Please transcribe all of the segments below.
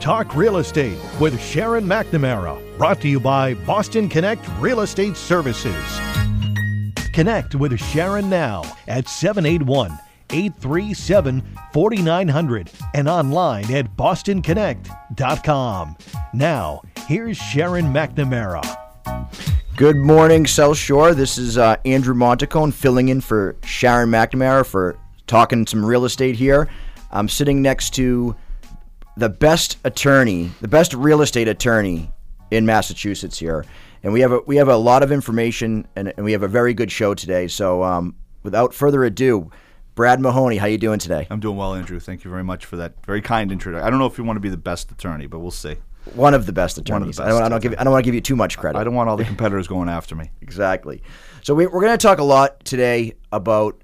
Talk Real Estate with Sharon McNamara. Brought to you by Boston Connect Real Estate Services. Connect with Sharon now at 781 837 4900 and online at bostonconnect.com. Now, here's Sharon McNamara. Good morning, South Shore. This is uh, Andrew Montacone filling in for Sharon McNamara for talking some real estate here. I'm sitting next to the best attorney, the best real estate attorney in Massachusetts here, and we have a we have a lot of information and, and we have a very good show today. So, um, without further ado, Brad Mahoney, how you doing today? I'm doing well, Andrew. Thank you very much for that very kind introduction. I don't know if you want to be the best attorney, but we'll see. One of the best attorneys. the I, don't, I, don't give, I don't want to give you too much credit. I don't want all the competitors going after me. Exactly. So we, we're going to talk a lot today about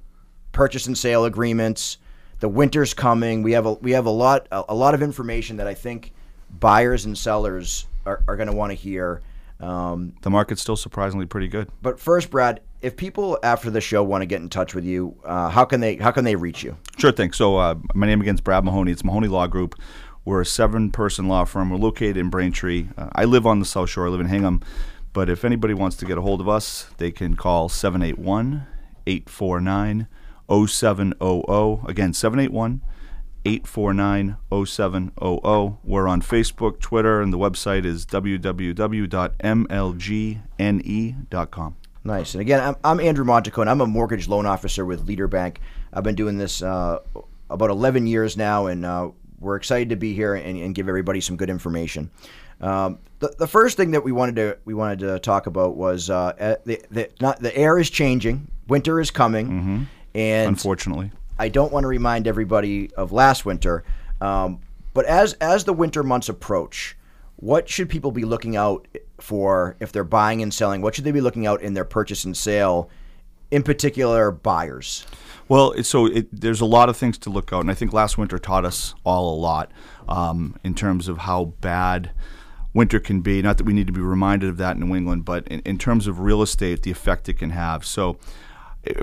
purchase and sale agreements. The winter's coming. We have a we have a lot a, a lot of information that I think buyers and sellers are, are going to want to hear. Um, The market's still surprisingly pretty good. but first, Brad, if people after the show want to get in touch with you, uh, how can they how can they reach you? Sure thing. So uh, my name again is Brad Mahoney. It's Mahoney Law Group. We're a seven-person law firm. We're located in Braintree. Uh, I live on the South Shore. I live in Hingham. But if anybody wants to get a hold of us, they can call 781-849-0700. Again, 781 849 0700. We're on Facebook, Twitter, and the website is www.mlgne.com. Nice. And again, I'm, I'm Andrew Montacone. I'm a mortgage loan officer with Leader Bank. I've been doing this uh, about 11 years now, and uh, we're excited to be here and, and give everybody some good information. Um, the, the first thing that we wanted to we wanted to talk about was uh, the, the not the air is changing, winter is coming, and Unfortunately. I don't want to remind everybody of last winter, um, but as as the winter months approach, what should people be looking out for if they're buying and selling? What should they be looking out in their purchase and sale, in particular buyers? Well, so it, there's a lot of things to look out, and I think last winter taught us all a lot um, in terms of how bad winter can be. Not that we need to be reminded of that in New England, but in, in terms of real estate, the effect it can have. So,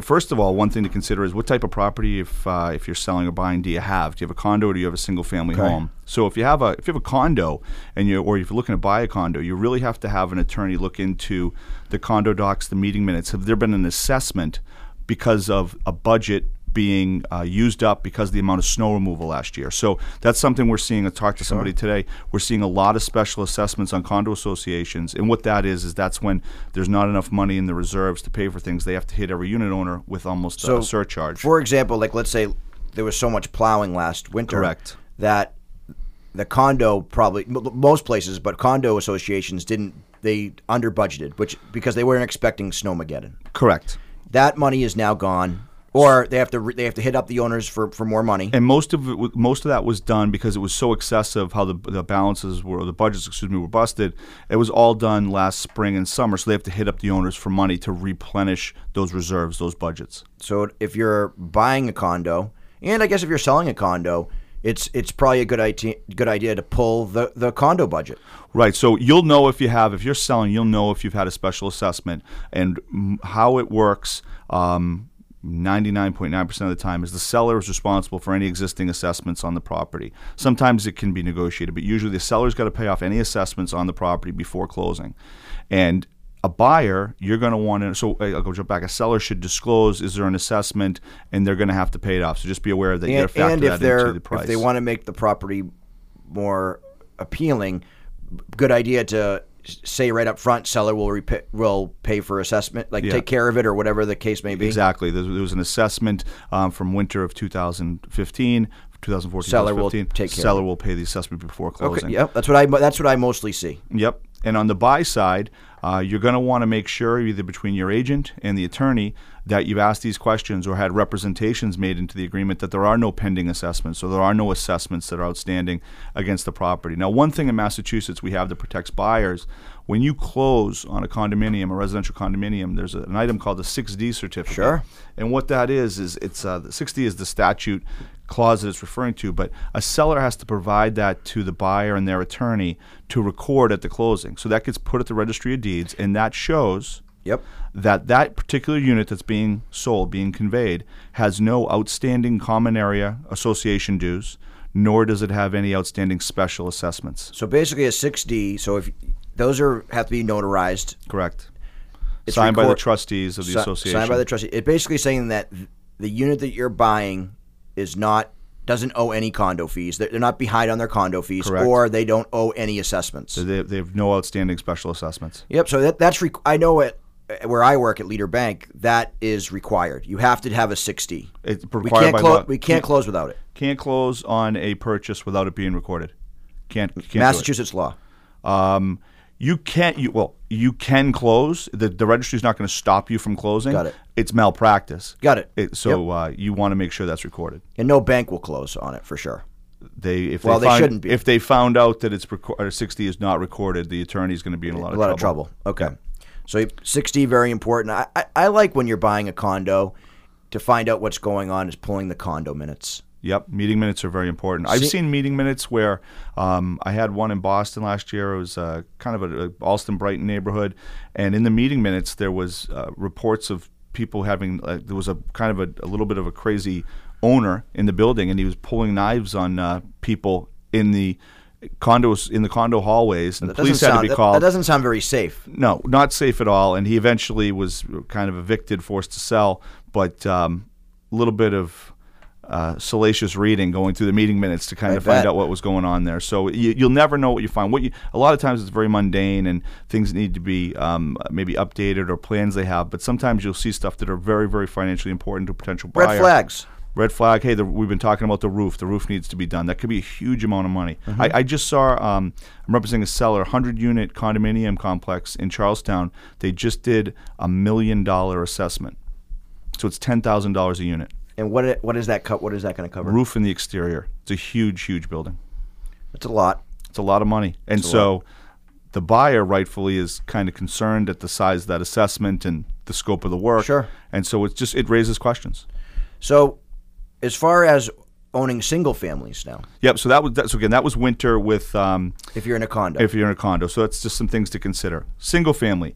first of all, one thing to consider is what type of property, if uh, if you're selling or buying, do you have? Do you have a condo or do you have a single family Okay. home? So if you have a if you have a condo and you or if you're looking to buy a condo, you really have to have an attorney look into the condo docs, the meeting minutes. Have there been an assessment because of a budget being uh, used up because of the amount of snow removal last year? So that's something we're seeing. I talked to somebody today. We're seeing a lot of special assessments on condo associations, and what that is is that's when there's not enough money in the reserves to pay for things. They have to hit every unit owner with almost So, a surcharge. For example, like let's say there was so much plowing last winter, Correct. that the condo probably m- most places, but condo associations didn't they under budgeted, which because they weren't expecting snowmageddon. Correct. That money is now gone, or they have to re- they have to hit up the owners for, for more money. and most of it, most of that was done because it was so excessive how the, the balances were the budgets excuse me were busted it was all done last spring and summer so they have to hit up the owners for money to replenish those reserves those budgets So if you're buying a condo, and I guess if you're selling a condo, it's it's probably a good idea good idea to pull the, the condo budget. right so you'll know if you have if you're selling you'll know if you've had a special assessment and how it works um, 99.9% of the time is the seller is responsible for any existing assessments on the property. Sometimes it can be negotiated, but usually the seller's got to pay off any assessments on the property before closing. And a buyer, you're going to want to. So I'll go jump back. A seller should disclose: is there an assessment, and they're going to have to pay it off. So just be aware of that And, factor and that if they're into the price. if they want to make the property more appealing, good idea to say right up front, seller will will pay for assessment, like Yeah. take care of it or whatever the case may be. Exactly. There, was an assessment um, from winter of 2015, 2014, Seller will take care Seller will pay the assessment before closing. Okay, yep, that's what I that's what I mostly see. Yep. And on the buy side, uh, you're going to want to make sure, either between your agent and the attorney, that you've asked these questions or had representations made into the agreement that there are no pending assessments or there are no assessments that are outstanding against the property. Now, one thing in Massachusetts we have that protects buyers when you close on a condominium, a residential condominium, there's an item called the 6D certificate. Sure. And what that is is it's uh, the 6D is the statute clause that it's referring to, but a seller has to provide that to the buyer and their attorney to record at the closing. So that gets put at the registry of deeds, and that shows Yep. that that particular unit that's being sold, being conveyed, has no outstanding common area association dues, nor does it have any outstanding special assessments. So basically, a 6D. So if those are have to be notarized, Correct. It's Signed by the trustees of the si- association. signed by the trustee. It's basically saying that th- the unit that you're buying is not doesn't owe any condo fees. They're, they're not behind on their condo fees, Correct. or they don't owe any assessments. So they, they have no outstanding special assessments. Yep. So that, that's requ- I know it where I work at Leader Bank. That is required. You have to have a 6D. It's We required can't by close. law. We can't close without it. Can't close on a purchase without it being recorded. Can't. can't. Massachusetts law. Um, you can't. You well, you can close. the The registry is not going to stop you from closing. Got it. It's malpractice. Got it. It, so uh, you want to make sure that's recorded. And no bank will close on it for sure. They if Well, they, shouldn't be. If they found out that it's reco- or 6D is not recorded, the attorney is going to be in a lot of a lot trouble. of trouble. Okay. So 6D very important. I, I, I like when you're buying a condo to find out what's going on is pulling the condo minutes. Yep, meeting minutes are very important. I've See- seen meeting minutes where um, I had one in Boston last year. It was uh, kind of a, a Allston Brighton neighborhood, and in the meeting minutes there was uh, reports of people having. Uh, there was a kind of a, a little bit of a crazy owner in the building, and he was pulling knives on uh, people in the condos in the condo hallways, and That police had sound, to be called. That, doesn't sound very safe. No, not safe at all. And he eventually was kind of evicted, forced to sell. But um, a little bit of uh, salacious reading going through the meeting minutes to kind I of find out what was going on there. So you, you'll never know what you find. What you a lot of times it's very mundane and things need to be um, maybe updated or plans they have. But sometimes you'll see stuff that are very very financially important to potential buyer. Red flags. Red flag. Hey, the, we've been talking about the roof. The roof needs to be done. That could be a huge amount of money. Mm-hmm. I, I just saw. Um, I'm representing a seller, hundred unit condominium complex in Charlestown. They just did a million dollar assessment, so it's ten thousand dollars a unit. And what what is that cut? What is that going to cover? Roof and the exterior. It's a huge, huge building. It's a lot. It's a lot of money, and It's so the buyer rightfully is kind of concerned at the size of that assessment and the scope of the work. Sure. And so it's just it raises questions. So, as far as owning single families now, Yep. So that was that, so again that was winter with. Um, if you're in a condo, if you're in a condo. So that's just some things to consider. Single family.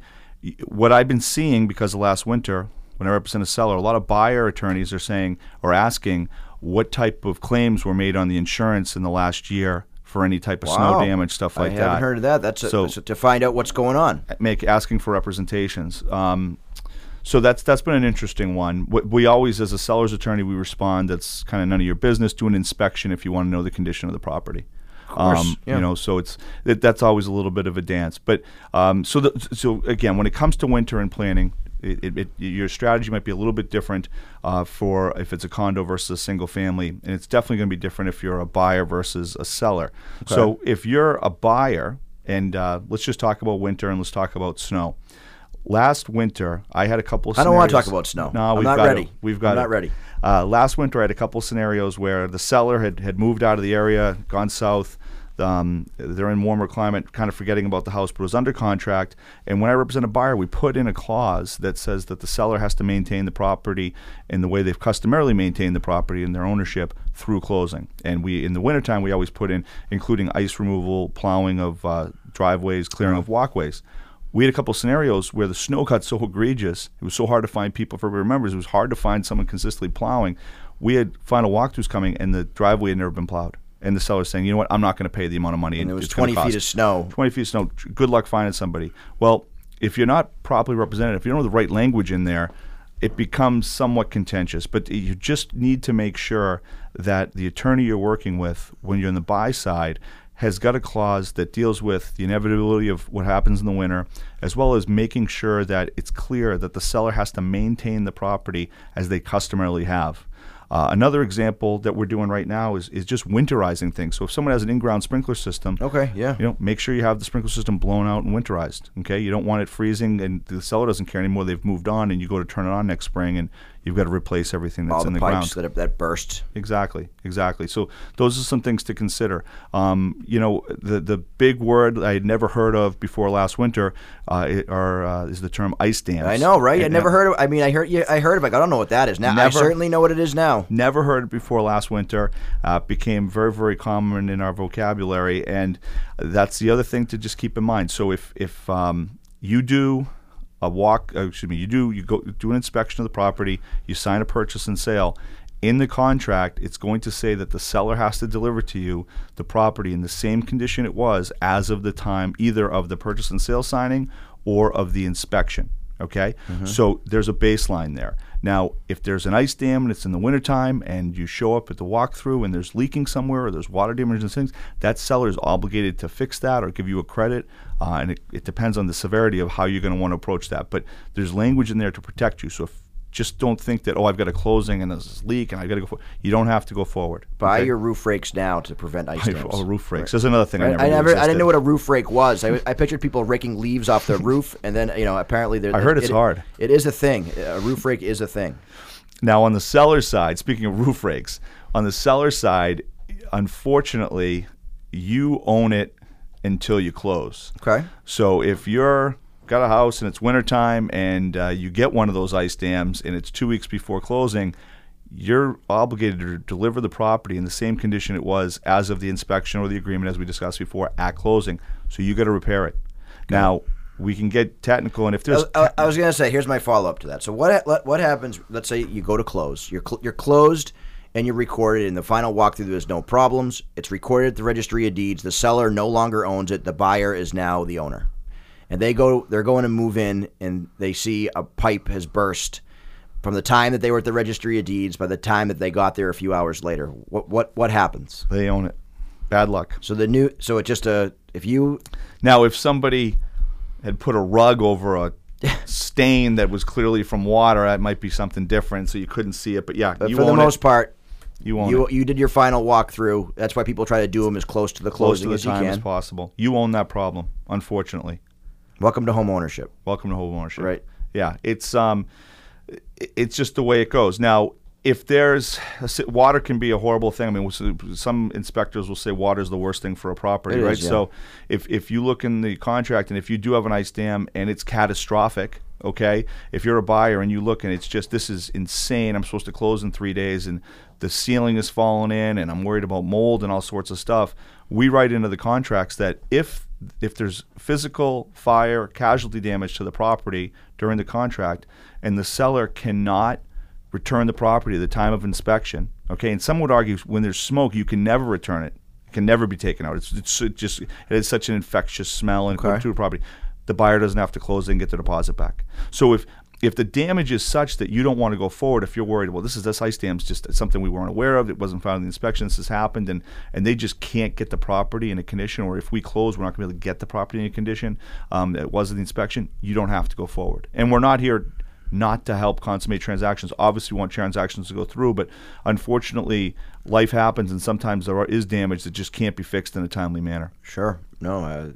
What I've been seeing because of last winter, when I represent a seller, a lot of buyer attorneys are saying or asking what type of claims were made on the insurance in the last year for any type of snow damage, stuff like that. I haven't heard of that. That's, a, So- to find out what's going on. make asking for representations. Um, so that's that's been an interesting one. We, always, as a seller's attorney, we respond. That's kind of none of your business. Do an inspection if you want to know the condition of the property. Um, course, yeah. You know, so it's that, that's always a little bit of a dance. But um, so the, so again, when it comes to winter and planning. It, it, it, your strategy might be a little bit different uh, for if it's a condo versus a single family, and it's definitely going to be different if you're a buyer versus a seller. So if you're a buyer, and uh, let's just talk about winter and let's talk about snow. Last winter, I had a couple. Of I don't wanna talk about snow. No, we've not got ready. It. We've got I'm not ready. Uh, last winter, I had a couple scenarios where the seller had, had moved out of the area, gone south. Um, they're in warmer climate, kind of forgetting about the house, but it was under contract. And when I represent a buyer, we put in a clause that says that the seller has to maintain the property in the way they've customarily maintained the property in their ownership through closing. And we, in the wintertime, we always put in, including ice removal, plowing of uh, driveways, clearing of walkways we had a couple scenarios where the snow got so egregious, it was so hard to find people. For everybody remembers, it was hard to find someone consistently plowing. We had final walkthroughs coming, and the driveway had never been plowed. And the seller's saying, you know what, I'm not going to pay the amount of money. And there was it's 20 feet of snow. 20 feet of snow. Good luck finding somebody. Well, if you're not properly represented, if you don't have the right language in there, it becomes somewhat contentious. But you just need to make sure that the attorney you're working with, when you're on the buy side, has got a clause that deals with the inevitability of what happens in the winter, as well as making sure that it's clear that the seller has to maintain the property as they customarily have. Uh, another example that we're doing right now is, is just winterizing things. So if someone has an in-ground sprinkler system, Okay, yeah. you know, make sure you have the sprinkler system blown out and winterized. Okay, you don't want it freezing, and the seller doesn't care anymore. They've moved on, and you go to turn it on next spring, and you've got to replace everything that's All in the the pipes ground. that, that burst. Exactly, exactly. So those are some things to consider. Um, you know, the the big word I had never heard of before last winter uh, are, uh, is the term ice dams. I know, right? I never heard of. I mean, I heard. Yeah, I heard of it. I don't know what that is now. I certainly know what it is now. Never heard it before last winter. Uh, became very, very common in our vocabulary, and that's the other thing to just keep in mind. So if if um, you do a walk, uh, excuse me, you do you go do an inspection of the property, you sign a purchase and sale, in the contract, it's going to say that the seller has to deliver to you the property in the same condition it was as of the time either of the purchase and sale signing or of the inspection. Okay? So there's a baseline there. Now, if there's an ice dam and it's in the wintertime and you show up at the walkthrough and there's leaking somewhere or there's water damage and things, that seller is obligated to fix that or give you a credit. Uh, and it, it depends on the severity of how you're going to want to approach that. But there's language in there to protect you. So if, just don't think that, oh, I've got a closing and there's this leak and I've got to go forward. You don't have to go forward. Buy okay? your roof rakes now to prevent ice dams. Oh, roof rakes. There's another thing I never I never, I didn't know what a roof rake was. I, I pictured people raking leaves off their roof, and then you know, apparently, they're- I heard it- it's it- hard. It is a thing. A roof rake is a thing. Now, on the seller side, speaking of roof rakes, on the seller side, unfortunately, you own it until you close. Okay. So if you're got a house and it's wintertime and uh, you get one of those ice dams and it's two weeks before closing, you're obligated to deliver the property in the same condition it was as of the inspection or the agreement, as we discussed before, at closing. So you got to repair it. Now we can get technical, and if there's I, I- I was going to say, here's my follow up to that. So what what- what happens? Let's say you go to close. You're cl- you're closed and you record it, and the final walkthrough, there's no problems. It's recorded at the registry of deeds. The seller no longer owns it. The buyer is now the owner. And they go. They're going to move in, and they see a pipe has burst. From the time that they were at the registry of deeds, by the time that they got there a few hours later, what what what happens? they own it, bad luck. So the new, so it just a if you Now, if somebody had put a rug over a stain that was clearly from water, that might be something different, so you couldn't see it. But yeah, But for the most it. part, You own you it. you did your final walkthrough. That's why people try to do them as close to the Close closing to the as you time can. as possible. You own that problem, unfortunately. Welcome to home ownership. Welcome to home ownership. Right. Yeah, it's um, it's just the way it goes. Now, if there's water, can be a horrible thing. I mean, some inspectors will say water is the worst thing for a property, It right? is, yeah. So, if if you look in the contract and if you do have an ice dam and it's catastrophic, okay, if you're a buyer and you look and it's just this is insane. I'm supposed to close in three days and the ceiling is falling in and I'm worried about mold and all sorts of stuff. We write into the contracts that if if there's physical fire casualty damage to the property during the contract and the seller cannot return the property at the time of inspection okay and some would argue when there's smoke you can never return it it can never be taken out it's, it's it just it has such an infectious smell and Okay. to the property the buyer doesn't have to close and get the deposit back so if if the damage is such that you don't want to go forward, if you're worried, well, this is this ice dam's just something we weren't aware of, it wasn't found in the inspection, this has happened, and and they just can't get the property in a condition, or if we close, we're not going to be able to get the property in a condition um, that was in the inspection. You don't have to go forward, and we're not here not to help consummate transactions. Obviously, we want transactions to go through, but unfortunately, life happens, and sometimes there are, is damage that just can't be fixed in a timely manner. Sure. No. Uh,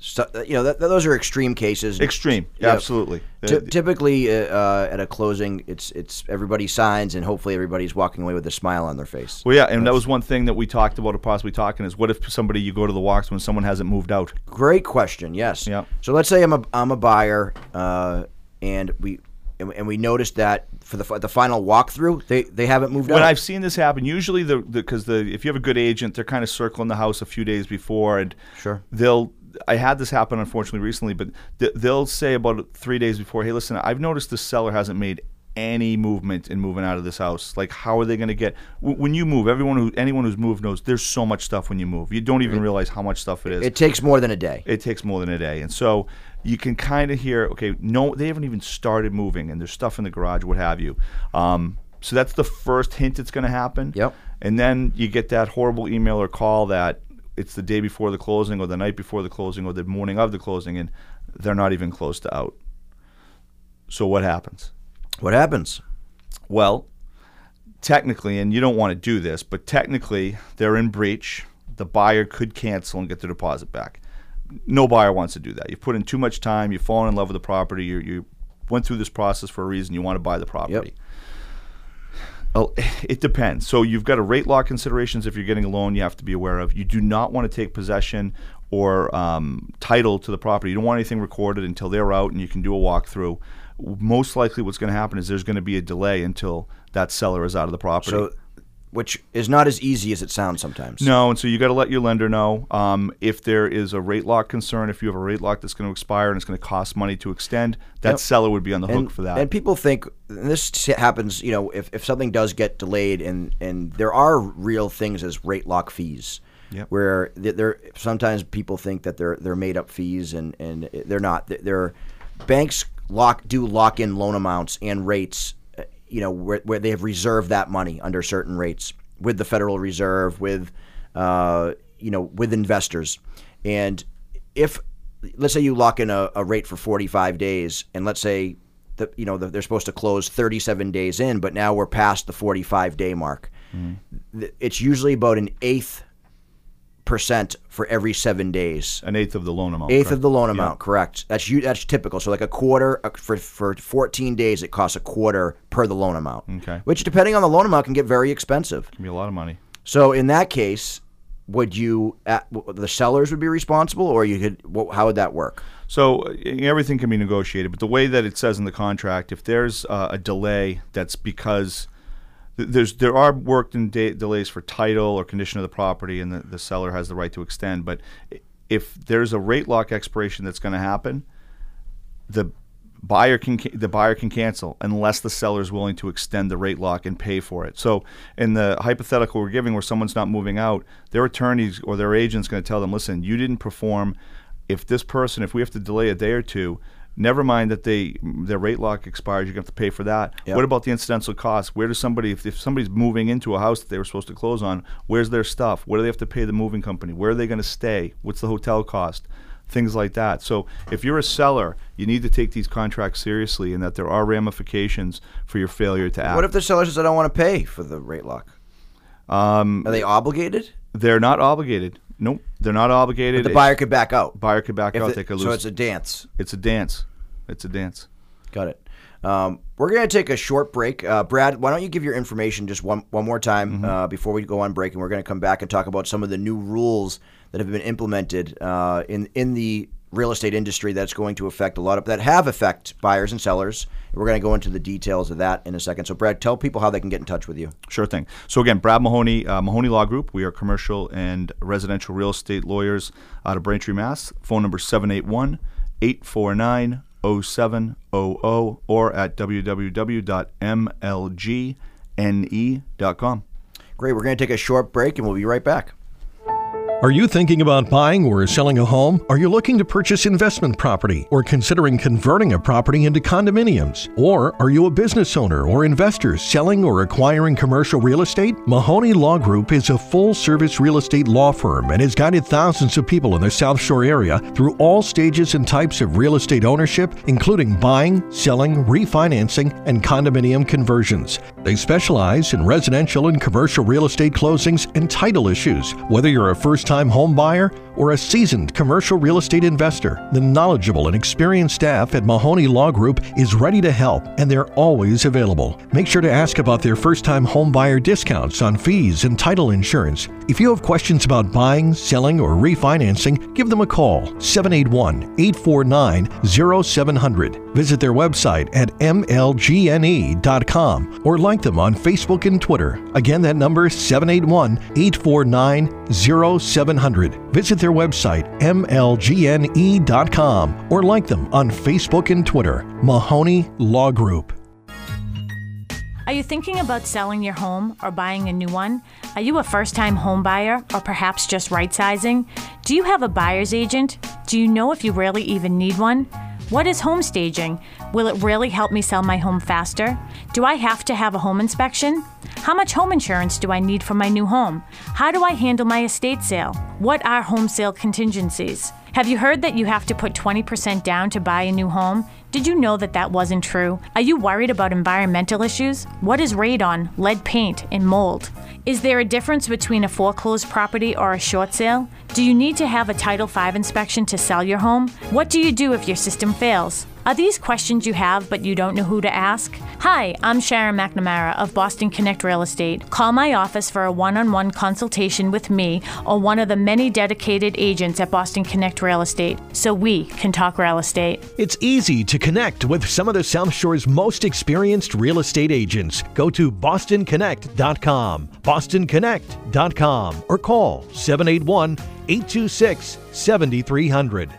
so, you know, that, those are extreme cases. Extreme, Yeah. absolutely. Ty- Uh, typically, uh, uh, at a closing, it's it's everybody signs, and hopefully everybody's walking away with a smile on their face. Well, yeah, and that was one thing that we talked about, or possibly talking, is what if somebody you go to the walks when someone hasn't moved out? Great question. Yes. Yeah. So let's say I'm a I'm a buyer, uh, and we and, we noticed that for the the final walkthrough, they they haven't moved When out. I've seen this happen, usually the because the, if you have a good agent, they're kind of circling the house a few days before, and Sure. they'll. I had this happen unfortunately recently, but th- they'll say about three days before, "Hey, listen, I've noticed the seller hasn't made any movement in moving out of this house. Like, how are they going to get w- when you move? Everyone who anyone who's moved knows there's so much stuff when you move. You don't even realize how much stuff it is. it takes more than a day. it takes more than a day and so you can kind of hear okay no they haven't even started moving and there's stuff in the garage what have you um, so that's the first hint it's going to happen Yep. and then you get that horrible email or call that it's the day before the closing or the night before the closing or the morning of the closing and they're not even close to out so what happens What happens? well, technically, and you don't want to do this, but technically, they're in breach. The buyer could cancel and get the deposit back. No buyer wants to do that. You've put in too much time. You've fallen in love with the property. You, you went through this process for a reason. You want to buy the property. Oh, it depends. So you've got a rate lock considerations if you're getting a loan you have to be aware of. You do not want to take possession or um, title to the property. You don't want anything recorded until they're out and you can do a walkthrough. Most likely, what's going to happen is there's going to be a delay until that seller is out of the property. So which is not as easy as it sounds sometimes. No, and so you got to let your lender know um, if there is a rate lock concern. If you have a rate lock that's going to expire and it's going to cost money to extend, that seller would be on the and, hook for that. And people think and this happens, you know, if, if something does get delayed, and and there are real things as rate lock fees, Yep. where there sometimes people think that they're they're made up fees, and and they're not. They're- banks lock do lock in loan amounts and rates, you know, where where they have reserved that money under certain rates with the Federal Reserve, with uh, you know, with investors, and if let's say you lock in a, a rate for 45 days and let's say that you know that they're supposed to close 37 days in but now we're past the 45 day mark. Th- it's usually about an eighth percent for every seven days An eighth of the loan amount. eighth correct? of the loan Yeah. amount correct that's you that's typical so like a quarter uh, for for 14 days it costs a quarter per the loan amount Okay. which depending on the loan amount can get very expensive Can be a lot of money. so in that case would you uh, the sellers would be responsible or you could how would that work So uh, everything can be negotiated, but the way that it says in the contract, if there's uh, a delay that's because there's there are worked in da- delays for title or condition of the property, and the, the seller has the right to extend. But if there's a rate lock expiration that's going to happen, the buyer can ca- the buyer can cancel unless the seller is willing to extend the rate lock and pay for it. So in the hypothetical we're giving where someone's not moving out, their attorneys or their agent's going to tell them, "Listen, you didn't perform if this person if we have to delay a day or two, never mind that they their rate lock expires, you're going to have to pay for that. Yep. What about the incidental costs? Where does somebody if, if somebody's moving into a house that they were supposed to close on, where's their stuff? What do they have to pay the moving company? Where are they going to stay? What's the hotel cost? things like that. So if you're a seller, you need to take these contracts seriously and that there are ramifications for your failure to act. What if the seller says I don't want to pay for the rate lock? Um, Are they obligated? they're not obligated? Nope, they're not obligated. The It- buyer could back out. buyer could back If out. the- they could lose. so it's a dance. it's a dance. It's a dance. Got it. Um, we're going to take a short break. Uh, Brad, why don't you give your information just one, one more time Mm-hmm. uh, before we go on break, and we're going to come back and talk about some of the new rules that have been implemented uh, in in the real estate industry that's going to affect a lot of that have affect buyers and sellers. We're going to go into the details of that in a second. So, Brad, tell people how they can get in touch with you. Sure thing. So again, Brad Mahoney, uh, Mahoney Law Group. We are commercial and residential real estate lawyers out of Braintree, Mass. Phone number 781 849 0700 or at www.mlgne.com. Great. We're going to take a short break, and we'll be right back. Are you thinking about buying or selling a home? Are you looking to purchase investment property or considering converting a property into condominiums? Or are you a business owner or investor selling or acquiring commercial real estate? Mahoney Law Group is a full service real estate law firm and has guided thousands of people in the South Shore area through all stages and types of real estate ownership, including buying, selling, refinancing, and condominium conversions. They specialize in residential and commercial real estate closings and title issues. Whether you're a first time home buyer or a seasoned commercial real estate investor, the knowledgeable and experienced staff at Mahoney Law Group is ready to help and they're always available. Make sure to ask about their first time home buyer discounts on fees and title insurance. If you have questions about buying, selling, or refinancing, give them a call 781 849 0700. Visit their website at mlgne.com or like them on Facebook and Twitter. Again, that number is 781 849 0700. Visit their website, mlgne.com, or like them on Facebook and Twitter. Mahoney Law Group. Are you thinking about selling your home or buying a new one? Are you a first time home buyer or perhaps just right sizing? Do you have a buyer's agent? Do you know if you really even need one? What is home staging? Will it really help me sell my home faster? Do I have to have a home inspection? How much home insurance do I need for my new home? How do I handle my estate sale? What are home sale contingencies? Have you heard that you have to put 20% down to buy a new home? Did you know that that wasn't true? Are you worried about environmental issues? What is radon, lead paint, and mold? Is there a difference between a foreclosed property or a short sale? Do you need to have a Title V inspection to sell your home? What do you do if your system fails? Are these questions you have but you don't know who to ask? Hi, I'm Sharon McNamara of Boston Connect Real Estate. Call my office for a one on one consultation with me or one of the many dedicated agents at Boston Connect Real Estate so we can talk real estate. It's easy to connect with some of the South Shore's most experienced real estate agents. Go to bostonconnect.com, bostonconnect.com, or call 781 826 7300.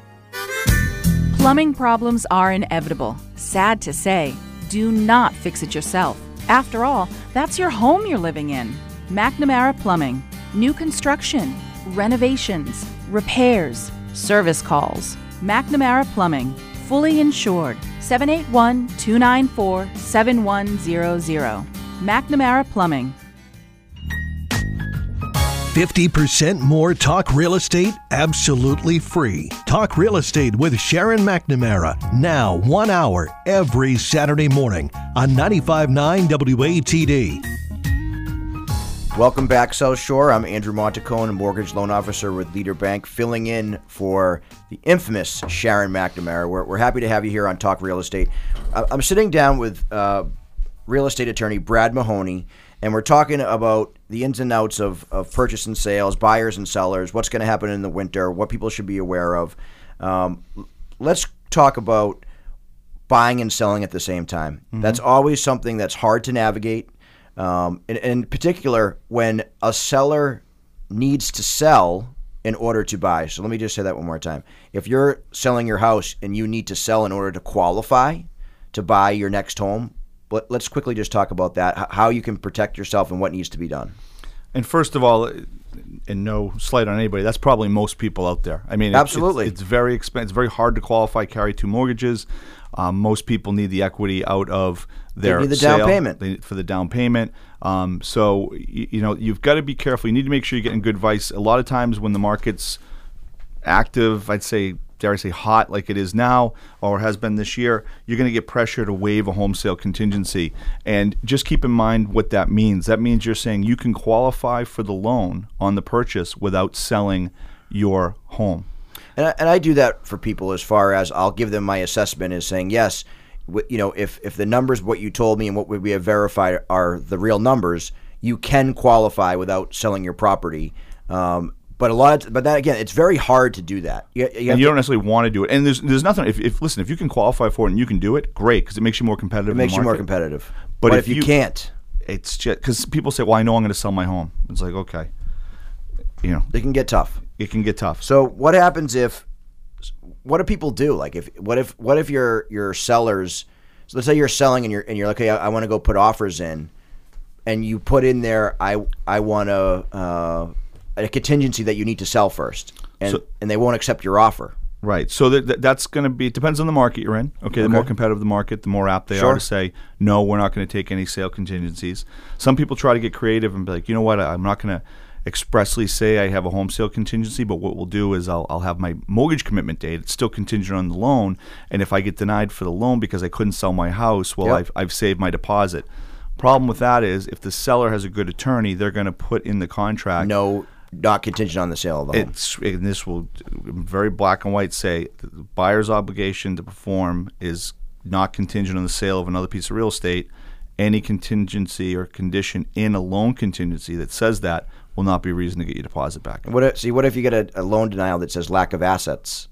Plumbing problems are inevitable. Sad to say, do not fix it yourself. After all, that's your home you're living in. McNamara Plumbing. New construction, renovations, repairs, service calls. McNamara Plumbing. Fully insured. 781 294 7100. McNamara Plumbing. 50% more Talk Real Estate absolutely free. Talk Real Estate with Sharon McNamara. Now, one hour every Saturday morning on 95.9 WATD. Welcome back, South Shore. I'm Andrew Montecone, a mortgage loan officer with Leader Bank, filling in for the infamous Sharon McNamara. We're, we're happy to have you here on Talk Real Estate. I- I'm sitting down with uh, real estate attorney Brad Mahoney, and we're talking about the ins and outs of, of purchase and sales, buyers and sellers, what's going to happen in the winter, what people should be aware of. Um, let's talk about buying and selling at the same time. That's always something that's hard to navigate. Um, in, in particular, when a seller needs to sell in order to buy. So let me just say that one more time. If you're selling your house and you need to sell in order to qualify to buy your next home, let, let's quickly just talk about that, how you can protect yourself and what needs to be done. And first of all, and no slight on anybody, that's probably most people out there. I mean, Absolutely. it's, it's very expensive. It's very hard to qualify, carry two mortgages. Um, most people need the equity out of their need the down payment. They, for the down payment. Um, so you, you know you've got to be careful. You need to make sure you're getting good advice. A lot of times when the market's active, I'd say, dare I say, hot like it is now or has been this year, you're going to get pressure to waive a home sale contingency. And just keep in mind what that means. That means you're saying you can qualify for the loan on the purchase without selling your home. And I, and I do that for people as far as I'll give them my assessment is saying yes, you know if if the numbers what you told me and what we have verified are the real numbers, you can qualify without selling your property. Um, but a lot, of, but then again, it's very hard to do that. You, you And you to- don't necessarily want to do it. And there's there's nothing. If, if listen, if you can qualify for it and you can do it, great, because it makes you more competitive. it makes you more competitive. But But, if if, you, you- can't, It's just because people say, "Well, I know I'm going to sell my home." It's like, okay, you know, it can get tough. it can get tough. So what happens if? What do people do? Like if what if what if your your sellers? So let's say you're selling and you're and you're like, okay, I, I want to go put offers in, and you put in there, I I want to uh, a contingency that you need to sell first, and So- and they won't accept your offer. Right. So that, that- that's going to be it depends on the market you're in. Okay. The more competitive the market, the more apt they Sure. are to say no. We're not going to take any sale contingencies. Some people try to get creative and be like, you know what? I'm not going to expressly say I have a home sale contingency, but what we'll do is I'll, I'll have my mortgage commitment date. It's still contingent on the loan, and if I get denied for the loan because I couldn't sell my house, well, Yep. I've, I've saved my deposit. Problem with that is if the seller has a good attorney, they're going to put in the contract No, not contingent on the sale of the home. it's and this will very black and white say the buyer's obligation to perform is not contingent on the sale of another piece of real estate. Any contingency or condition in a loan contingency that says that will not be a reason to get your deposit back. What if, see? What if you get a, a loan denial that says lack of assets?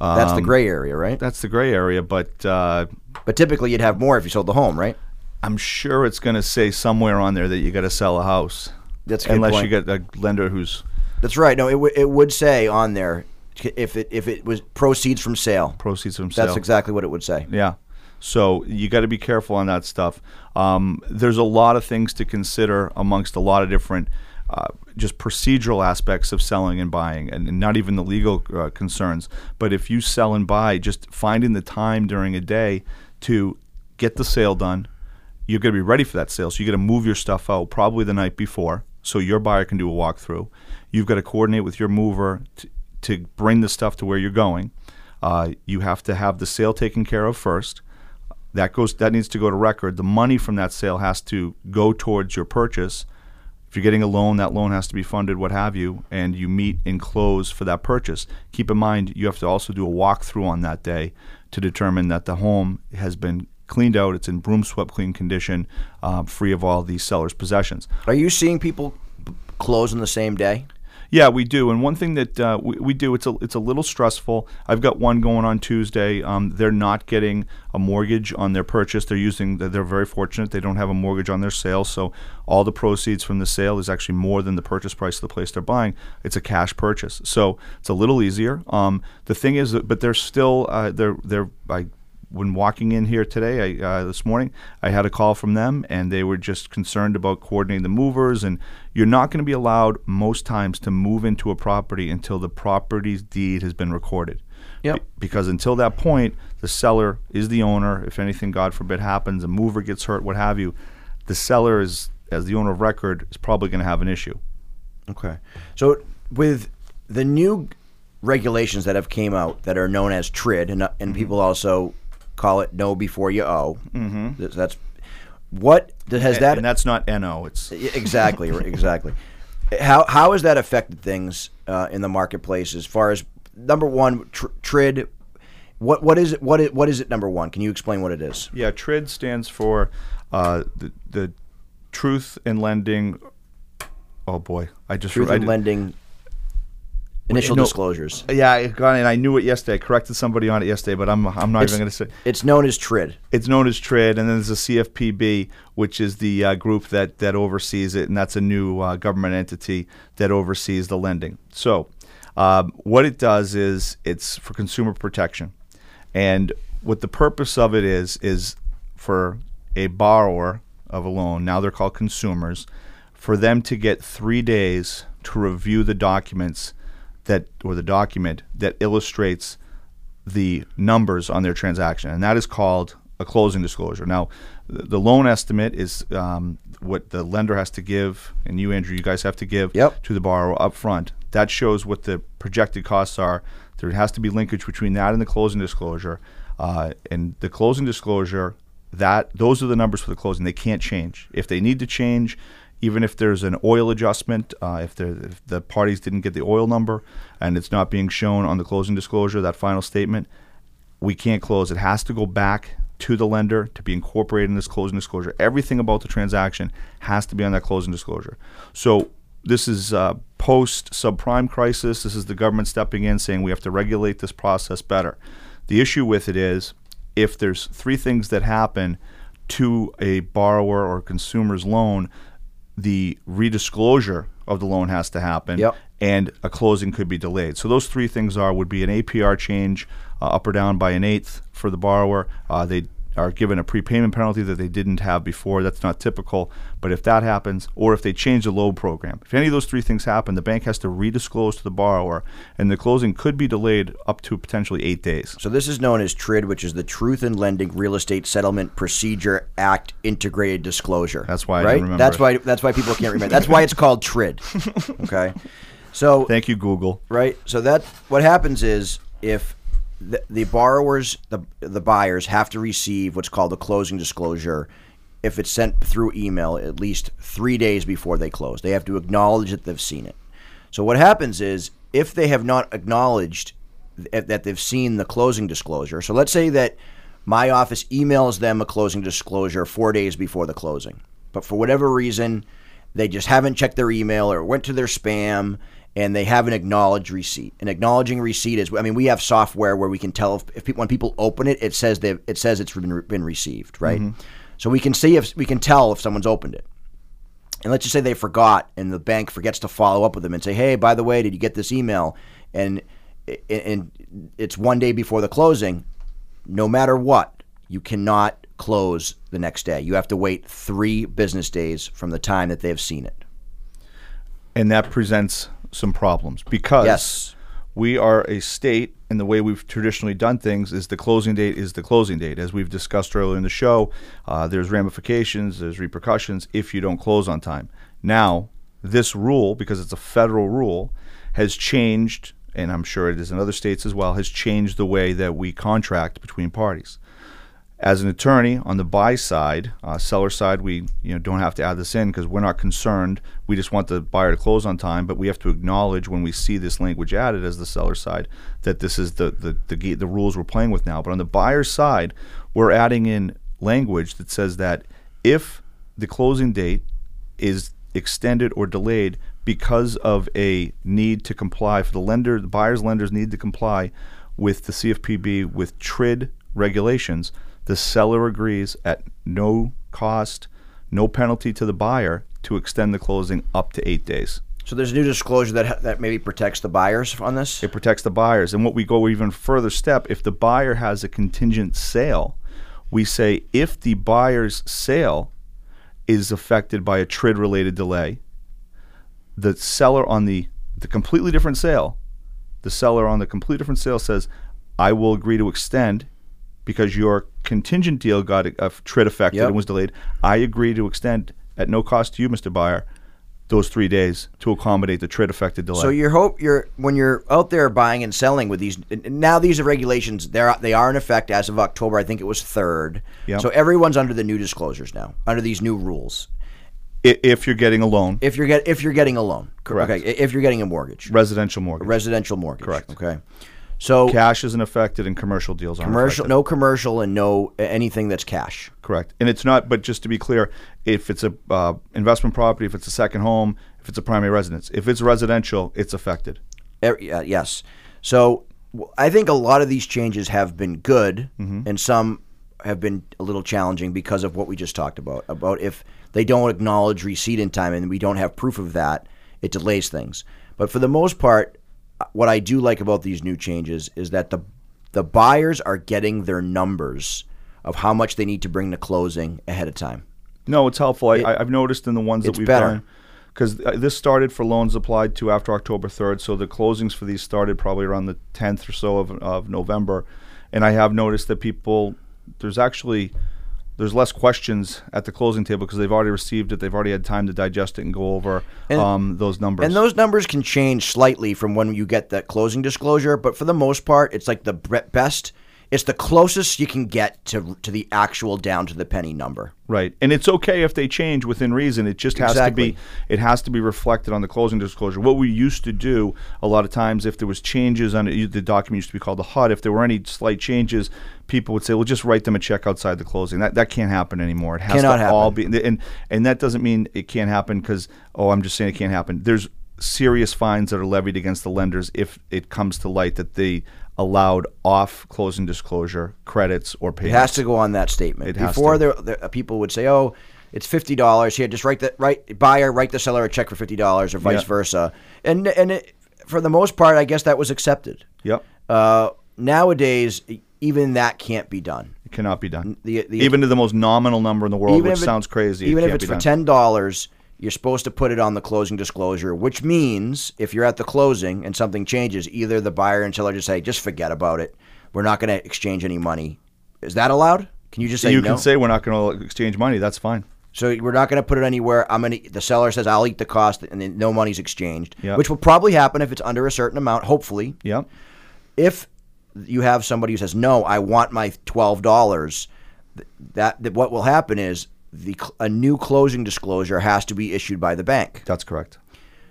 That's the gray area, right? Um, That's the gray area, but uh, But typically, you'd have more if you sold the home, right? I'm sure it's going to say somewhere on there that you got to sell a house. That's unless point. you get a lender who's That's right. No, it, w- it would say on there if it if it was proceeds from sale. proceeds from sale. That's exactly what it would say. Yeah. So you got to be careful on that stuff. Um, there's a lot of things to consider amongst a lot of different, uh, just procedural aspects of selling and buying, and, and not even the legal uh, concerns. But if you sell and buy, just finding the time during a day to get the sale done, you're going to be ready for that sale. So you got to move your stuff out probably the night before, so your buyer can do a walkthrough. You've got to coordinate with your mover to, to bring the stuff to where you're going. Uh, you have to have the sale taken care of first. That goes. That needs to go to record. The money from that sale has to go towards your purchase. If you're getting a loan, that loan has to be funded, what have you, and you meet and close for that purchase. Keep in mind, you have to also do a walkthrough on that day to determine that the home has been cleaned out, it's in broom swept clean condition, um, free of all the seller's possessions. Are you seeing people close on the same day? Yeah, we do. And one thing that uh, we, we do, it's a it's a little stressful. I've got one going on Tuesday. Um, they're not getting a mortgage on their purchase. They're using. They're very fortunate. They don't have a mortgage on their sale, so all the proceeds from the sale is actually more than the purchase price of the place they're buying. It's a cash purchase, so it's a little easier. Um, the thing is, that, but they're still uh, they're they're I when walking in here today, I, uh, this morning, I had a call from them, and they were just concerned about coordinating the movers. And you're not going to be allowed most times to move into a property until the property's deed has been recorded. Yep. Be- because until that point, the seller is the owner. If anything, God forbid, happens, a mover gets hurt, what have you, the seller is, as the owner of record, is probably going to have an issue. Okay. So with the new regulations that have came out that are known as TRID, and, and people also call it know before you owe. Mm-hmm. That's what has that and that's not NO. It's exactly exactly. How how has that affected things uh, in the marketplace as far as number one tr- TRID? What what is it? What is, what is it? Number one, can you explain what it is? Yeah, TRID stands for uh, the, the Truth in Lending. Oh boy, I just Truth I in lending. Initial no. disclosures. Yeah, I got it, I knew it yesterday. I corrected somebody on it yesterday, but I'm I'm not It's- even going to say. It's known as TRID. It's known as TRID, and then there's a CFPB, which is the uh, group that that oversees it, and that's a new uh, government entity that oversees the lending. So, um, what it does is it's for consumer protection, and what the purpose of it is is for a borrower of a loan. Now they're called consumers, for them to get three days to review the documents that or the document that illustrates the numbers on their transaction, and that is called a closing disclosure. Now, the loan estimate is um, what the lender has to give, and you, Andrew, you guys have to give Yep. to the borrower up front. That shows what the projected costs are. There has to be linkage between that and the closing disclosure. Uh, and the closing disclosure, that those are the numbers for the closing. They can't change. If they need to change, even if there's an oil adjustment, uh, if, if the parties didn't get the oil number and it's not being shown on the closing disclosure, that final statement, we can't close. It has to go back to the lender to be incorporated in this closing disclosure. Everything about the transaction has to be on that closing disclosure. So this is uh, post subprime crisis. This is the government stepping in saying we have to regulate this process better. The issue with it is if there's three things that happen to a borrower or consumer's loan, the redisclosure of the loan has to happen Yep. and a closing could be delayed. So those three things are would be an APR change uh, up or down by an eighth for the borrower. Uh, they are given a prepayment penalty that they didn't have before. That's not typical, but if that happens, or if they change the loan program, if any of those three things happen, the bank has to redisclose to the borrower, and the closing could be delayed up to potentially eight days. So this is known as TRID, which is the Truth in Lending Real Estate Settlement Procedure Act Integrated Disclosure. That's why I right. That's it. why. That's why people can't remember. That's why it's called TRID. Okay. So Thank you, Google. right? So that what happens is if the, the borrowers, the the buyers have to receive what's called a closing disclosure. If it's sent through email, at least three days before they close, they have to acknowledge that they've seen it. So what happens is if they have not acknowledged th- that they've seen the closing disclosure. So let's say that my office emails them a closing disclosure four days before the closing, but for whatever reason, they just haven't checked their email or went to their spam and they haven't acknowledged receipt. An acknowledging receipt is, I mean, we have software where we can tell if, if people, when people open it, it says they it says it's been, been received, right? Mm-hmm. So we can see if we can tell if someone's opened it. And let's just say they forgot, and the bank forgets to follow up with them and say, "Hey, by the way, did you get this email?" And and it's one day before the closing. No matter what, you cannot close the next day. You have to wait three business days from the time that they have seen it. and that presents some problems because Yes. we are a state and the way we've traditionally done things is the closing date is the closing date. As we've discussed earlier in the show uh, there's ramifications there's repercussions if you don't close on time. Now this rule because it's a federal rule has changed and i'm sure it is in other states as well has changed the way that we contract between parties As an attorney on the buy side, uh, seller side, we you know don't have to add this in because we're not concerned. We just want the buyer to close on time, but we have to acknowledge when we see this language added as the seller side that this is the the the, the rules we're playing with now. But on the buyer's side, we're adding in language that says that if the closing date is extended or delayed because of a need to comply for the lender, the buyer's lenders need to comply with the CFPB with TRID regulations. The seller agrees at no cost, no penalty to the buyer to extend the closing up to eight days. So there's a new disclosure that that maybe protects the buyers on this. It protects the buyers. And what we go even further step, if the buyer has a contingent sale, we say if the buyer's sale is affected by a TRID related delay, the seller on the, the completely different sale, the seller on the completely different sale says, I will agree to extend because your contingent deal got uh, a, a TRID affected Yep. and was delayed. I agree to extend at no cost to you, Mr. Buyer, those three days to accommodate the TRID affected delay. So your hope, you're when you're out there buying and selling with these. Now these are regulations. They're they are in effect as of October. I think it was third. Yep. So everyone's under the new disclosures now, under these new rules. If you're getting a loan, If you're get if you're getting a loan, Correct. Okay, if you're getting a mortgage, residential mortgage. residential mortgage, Correct. Okay. So Cash isn't affected and commercial deals aren't commercial, affected. no commercial, and no anything that's cash. Correct. And it's not, but just to be clear, if it's a uh, investment property, if it's a second home, if it's a primary residence, if it's residential, it's affected. Yeah, yes. So I think a lot of these changes have been good, and some have been a little challenging because of what we just talked about. About if they don't acknowledge receipt in time and we don't have proof of that, it delays things. But for the most part, uh, what I do like about these new changes is that the the buyers are getting their numbers of how much they need to bring to closing ahead of time. No, it's helpful. I, I, I've noticed in the ones that we've better. done, because uh, this started for loans applied to after October 3rd, so the closings for these started probably around the 10th or so of, of November. And I have noticed that people, there's actually, there's less questions at the closing table because they've already received it. They've already had time to digest it and go over And- um, those numbers. And those numbers can change slightly from when you get that closing disclosure, but for the most part, it's like the best. It's the closest you can get to to the actual down to the penny number. Right, and it's okay if they change within reason. It just has Exactly. to be it has to be reflected on the closing disclosure. What we used to do a lot of times, if there was changes on it, the document used to be called the HUD. If there were any slight changes, people would say, "Well, just write them a check outside the closing." That that can't happen anymore. It has Cannot to all happen. be and and that doesn't mean it can't happen because oh, I'm just saying it can't happen. There's serious fines that are levied against the lenders if it comes to light that they allowed off closing disclosure credits or payments. It has to go on that statement. It Before there, there, people would say, "Oh, it's fifty dollars here. Just write the right buyer, write the seller a check for fifty dollars, or vice Yeah. versa." And and it, for the most part, I guess that was accepted. Yep, Uh, nowadays, even that can't be done. it cannot be done. The- the- even to the most nominal number in the world, which it- sounds crazy. it Even if can't it's be for done. ten dollars, you're supposed to put it on the closing disclosure, which means if you're at the closing and something changes, either the buyer and seller just say, "Just forget about it. We're not going to exchange any money." Is that allowed? Can you just say you no? can say we're not going to exchange money. That's fine. so we're not going to put it anywhere. I'm going to. The seller says, "I'll eat the cost," and then no money's exchanged, Yep. which will probably happen if it's under a certain amount. Hopefully, Yep. if you have somebody who says no i want my $12 that, that what will happen is the a new closing disclosure has to be issued by the bank That's correct.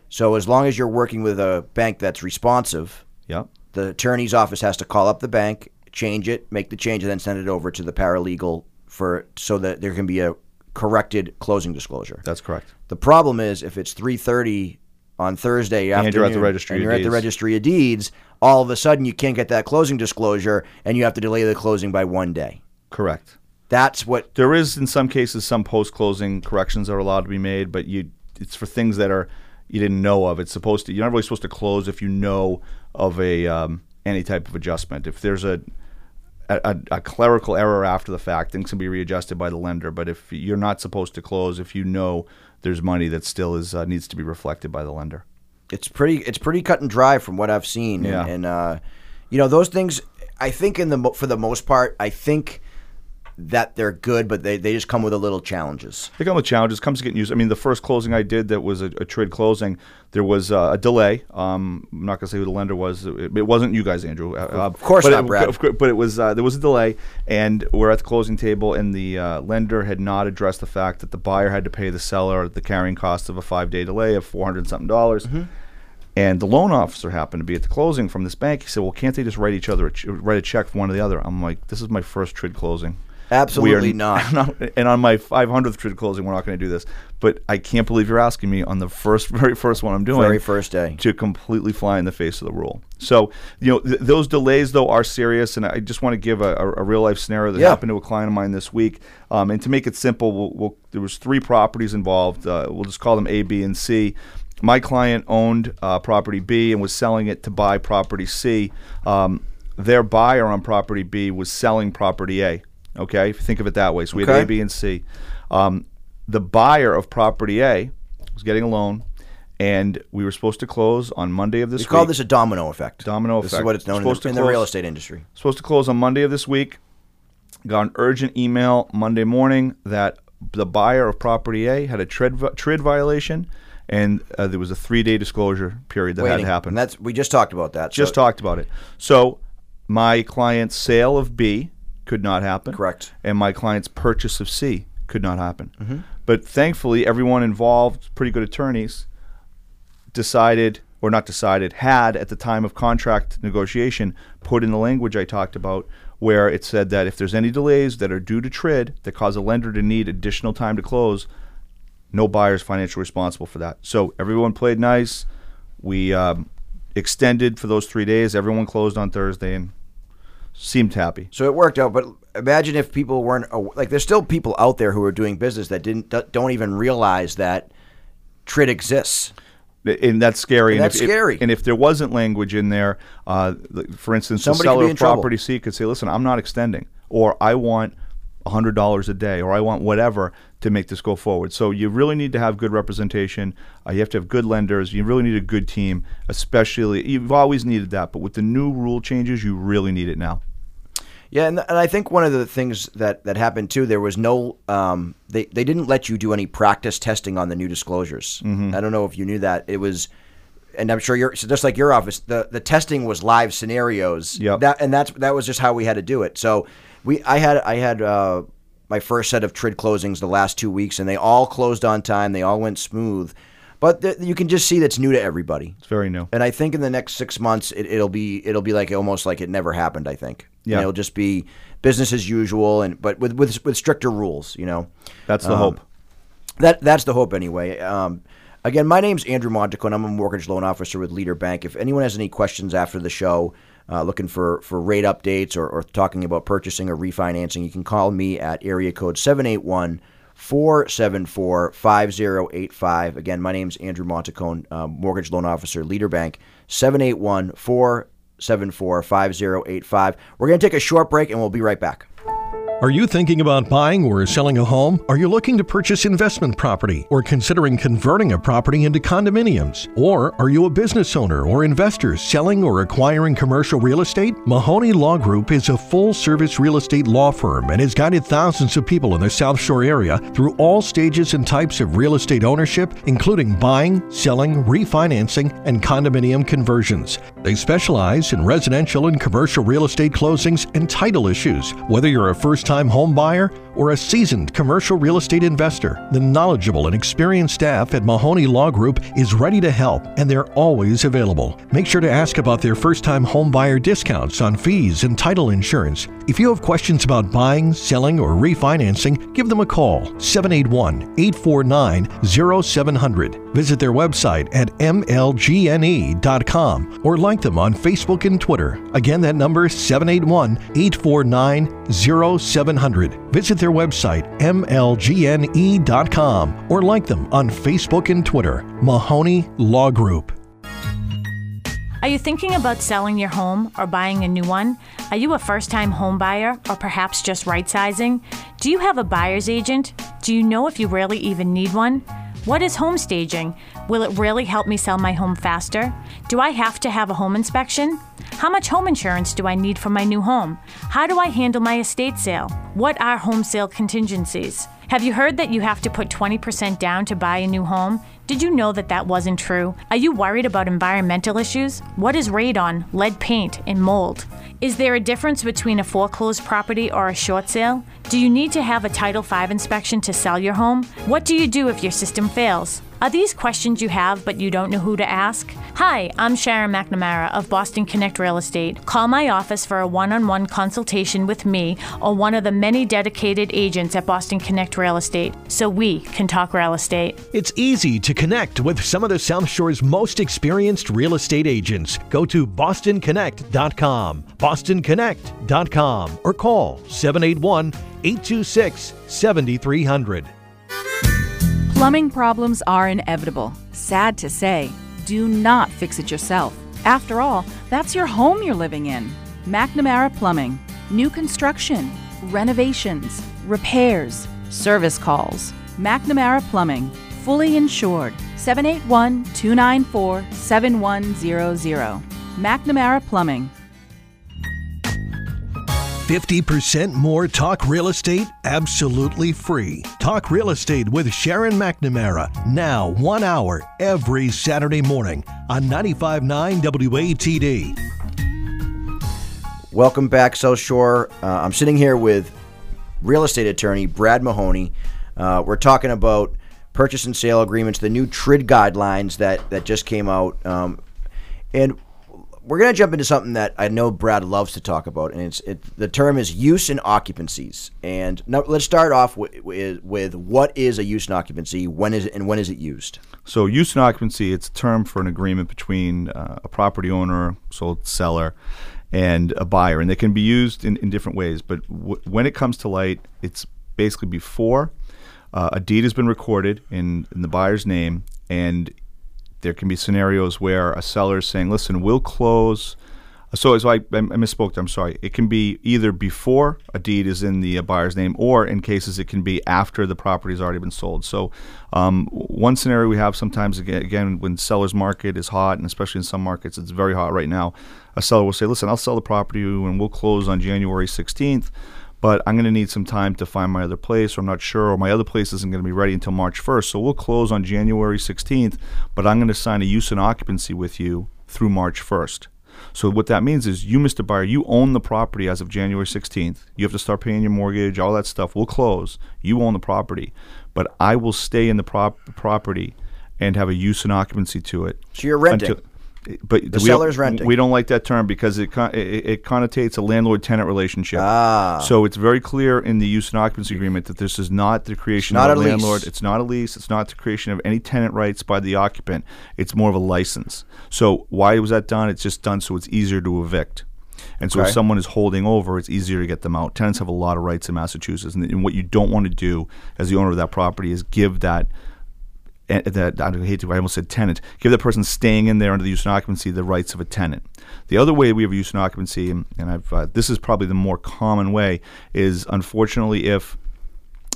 so as long as you're working with a bank that's responsive Yep. the attorney's office has to call up the bank change it make the change and then send it over to the paralegal for so that there can be a corrected closing disclosure That's correct. the problem is if it's 3:30 on Thursday And you're at the registry and you're at the registry of deeds, all of a sudden you can't get that closing disclosure, and you have to delay the closing by one day. Correct. That's what There is, in some cases, some post-closing corrections that are allowed to be made, but you, it's for things that are you didn't know of. It's supposed to. You're not really supposed to close if you know of a um, any type of adjustment. If there's a a, a clerical error after the fact, things can be readjusted by the lender. But if you're not supposed to close, if you know there's money that still is uh, needs to be reflected by the lender. it's pretty it's pretty cut and dry from what I've seen. Yeah. And, uh, you know those things. I think in the mo- for the most part, I think that they're good, but they, they just come with a little challenges. They come with challenges. Comes to getting used. I mean, the first closing I did that was a, a TRID closing. There was uh, a delay. Um, I'm not going to say who the lender was. It, it wasn't you guys, Andrew. Uh, of course but not, it, Brad. Course, but it was uh, there was a delay, and we're at the closing table, and the uh, lender had not addressed the fact that the buyer had to pay the seller the carrying cost of a five day delay of four hundred something dollars. Mm-hmm. And the loan officer happened to be at the closing from this bank. He said, "Well, can't they just write each other a ch- write a check for one or the other?" I'm like, "This is my first TRID closing." Absolutely are- not. and on my 500th TRID closing, we're not going to do this. But I can't believe you're asking me on the first, very first one I'm doing, Very first day. to completely fly in the face of the rule. So, you know, th- those delays though are serious, and I just want to give a, a, a real life scenario that Yeah. happened to a client of mine this week. Um, and to make it simple, we'll, we'll, there was three properties involved. Uh, we'll just call them A, B, and C. My client owned uh, property B and was selling it to buy property C. Um, their buyer on property B was selling property A. Okay, if you think of it that way. So we Okay. had A, B, and C. Um, the buyer of property A was getting a loan, and we were supposed to close on Monday of this week. We week. call this a domino effect. Domino This effect. is what it's known in Supposed the, to in the real estate industry. supposed to close on Monday of this week. Got an urgent email Monday morning that the buyer of property A had a TRID violation, and uh, there was a three-day disclosure period that Waiting. had happened. And that's we just talked about that. Just so, talked about it. So my client's sale of B could not happen. Correct. And my client's purchase of C could not happen. Mm-hmm. But thankfully, everyone involved, pretty good attorneys, decided or not decided had at the time of contract negotiation put in the language I talked about where it said that if there's any delays that are due to TRID that cause a lender to need additional time to close, no buyer's financially responsible for that. So everyone played nice. We um, extended for those three days. Everyone closed on Thursday and seemed happy. So it worked out, but imagine if people weren't like. There's still people out there who are doing business that didn't don't even realize that TRID exists. And that's scary. And that's if, if- scary. and if there wasn't language in there, uh, for instance, Somebody the seller of trouble. property C could say, "Listen, I'm not extending," or "I want hundred dollars a day," or "I want whatever to make this go forward." So you really need to have good representation. Uh, you have to have good lenders. You really need a good team, especially. You've always needed that, but with the new rule changes, you really need it now. Yeah, and, and I think one of the things that, that happened too, there was no, um, they, they didn't let you do any practice testing on the new disclosures. Mm-hmm. I don't know if you knew that. It was, and I'm sure you're so just like your office, the, the testing was live scenarios. Yep. That and that's that was just how we had to do it. So we, I had I had uh, my first set of TRID closings the last two weeks, and they all closed on time. They all went smooth, but th- you can just see that's new to everybody. It's very new. And I think in the next six months, it, it'll be it'll be like almost like it never happened. I think. Yeah. And it'll just be business as usual, and but with with, with stricter rules. You know. That's the Um, hope. That that's the hope anyway. Um, again, my name's Andrew Montico, and I'm a mortgage loan officer with Leader Bank. If anyone has any questions after the show, uh, looking for, for rate updates or, or talking about purchasing or refinancing, you can call me at area code 781 474 5085. Again, my name is Andrew Montacone, uh, mortgage loan officer, Leader Bank, 781 474 5085. We're going to take a short break and we'll be right back. Are you thinking about buying or selling a home? Are you looking to purchase investment property or considering converting a property into condominiums? Or are you a business owner or investor selling or acquiring commercial real estate? Mahoney Law Group is a full service real estate law firm and has guided thousands of people in the South Shore area through all stages and types of real estate ownership, including buying, selling, refinancing, and condominium conversions. They specialize in residential and commercial real estate closings and title issues. Whether you're a first time home buyer or a seasoned commercial real estate investor, the knowledgeable and experienced staff at Mahoney Law Group is ready to help and they're always available. Make sure to ask about their first time home buyer discounts on fees and title insurance. If you have questions about buying, selling, or refinancing, give them a call 781 849 0700. Visit their website at mlgne.com or like them on Facebook and Twitter. Again, that number is 781 849 0700. Visit their website, mlgne.com, or like them on Facebook and Twitter. Mahoney Law Group. Are you thinking about selling your home or buying a new one? Are you a first time home buyer or perhaps just right sizing? Do you have a buyer's agent? Do you know if you really even need one? What is home staging? Will it really help me sell my home faster? Do I have to have a home inspection? How much home insurance do I need for my new home? How do I handle my estate sale? What are home sale contingencies? Have you heard that you have to put 20% down to buy a new home? Did you know that that wasn't true? Are you worried about environmental issues? What is radon, lead paint, and mold? Is there a difference between a foreclosed property or a short sale? Do you need to have a Title V inspection to sell your home? What do you do if your system fails? Are these questions you have but you don't know who to ask? Hi, I'm Sharon McNamara of Boston Connect Real Estate. Call my office for a one on one consultation with me or one of the many dedicated agents at Boston Connect Real Estate so we can talk real estate. It's easy to connect with some of the South Shore's most experienced real estate agents. Go to bostonconnect.com, bostonconnect.com, or call 781 826 7300. Plumbing problems are inevitable. Sad to say, do not fix it yourself. After all, that's your home you're living in. McNamara Plumbing. New construction, renovations, repairs, service calls. McNamara Plumbing. Fully insured. 781 294 7100. McNamara Plumbing. 50% more Talk Real Estate absolutely free. Talk Real Estate with Sharon McNamara. Now, one hour every Saturday morning on 95.9 WATD. Welcome back, South Shore. Uh, I'm sitting here with real estate attorney Brad Mahoney. Uh, we're talking about purchase and sale agreements, the new TRID guidelines that, that just came out. Um, and we're going to jump into something that I know Brad loves to talk about, and it's it, the term is use and occupancies. And now let's start off with, with, what is a use and occupancy, when is it, and when is it used? So, use and occupancy, it's a term for an agreement between uh, a property owner, so seller, and a buyer. And they can be used in, in different ways. But w- when it comes to light, it's basically before uh, a deed has been recorded in, in the buyer's name and there can be scenarios where a seller is saying, "Listen, we'll close." So, so I, I misspoke. I'm sorry. It can be either before a deed is in the buyer's name, or in cases it can be after the property has already been sold. So, um, one scenario we have sometimes again when seller's market is hot, and especially in some markets it's very hot right now. A seller will say, "Listen, I'll sell the property and we'll close on January 16th." But I'm going to need some time to find my other place, or I'm not sure, or my other place isn't going to be ready until March 1st. So we'll close on January 16th, but I'm going to sign a use and occupancy with you through March 1st. So what that means is you, Mr. Buyer, you own the property as of January 16th. You have to start paying your mortgage, all that stuff. We'll close. You own the property, but I will stay in the prop- property and have a use and occupancy to it. So you're renting. Until, but the seller's renting. We don't like that term because it it, it connotates a landlord-tenant relationship. Ah. So it's very clear in the use and occupancy agreement that this is not the creation not of a landlord. Lease. It's not a lease. It's not the creation of any tenant rights by the occupant. It's more of a license. So why was that done? It's just done so it's easier to evict. And so okay. if someone is holding over, it's easier to get them out. Tenants have a lot of rights in Massachusetts, and, and what you don't want to do as the owner of that property is give that that I hate to I almost said tenant. Give the person staying in there under the use and occupancy the rights of a tenant. The other way we have use and occupancy, and I've uh, this is probably the more common way, is unfortunately if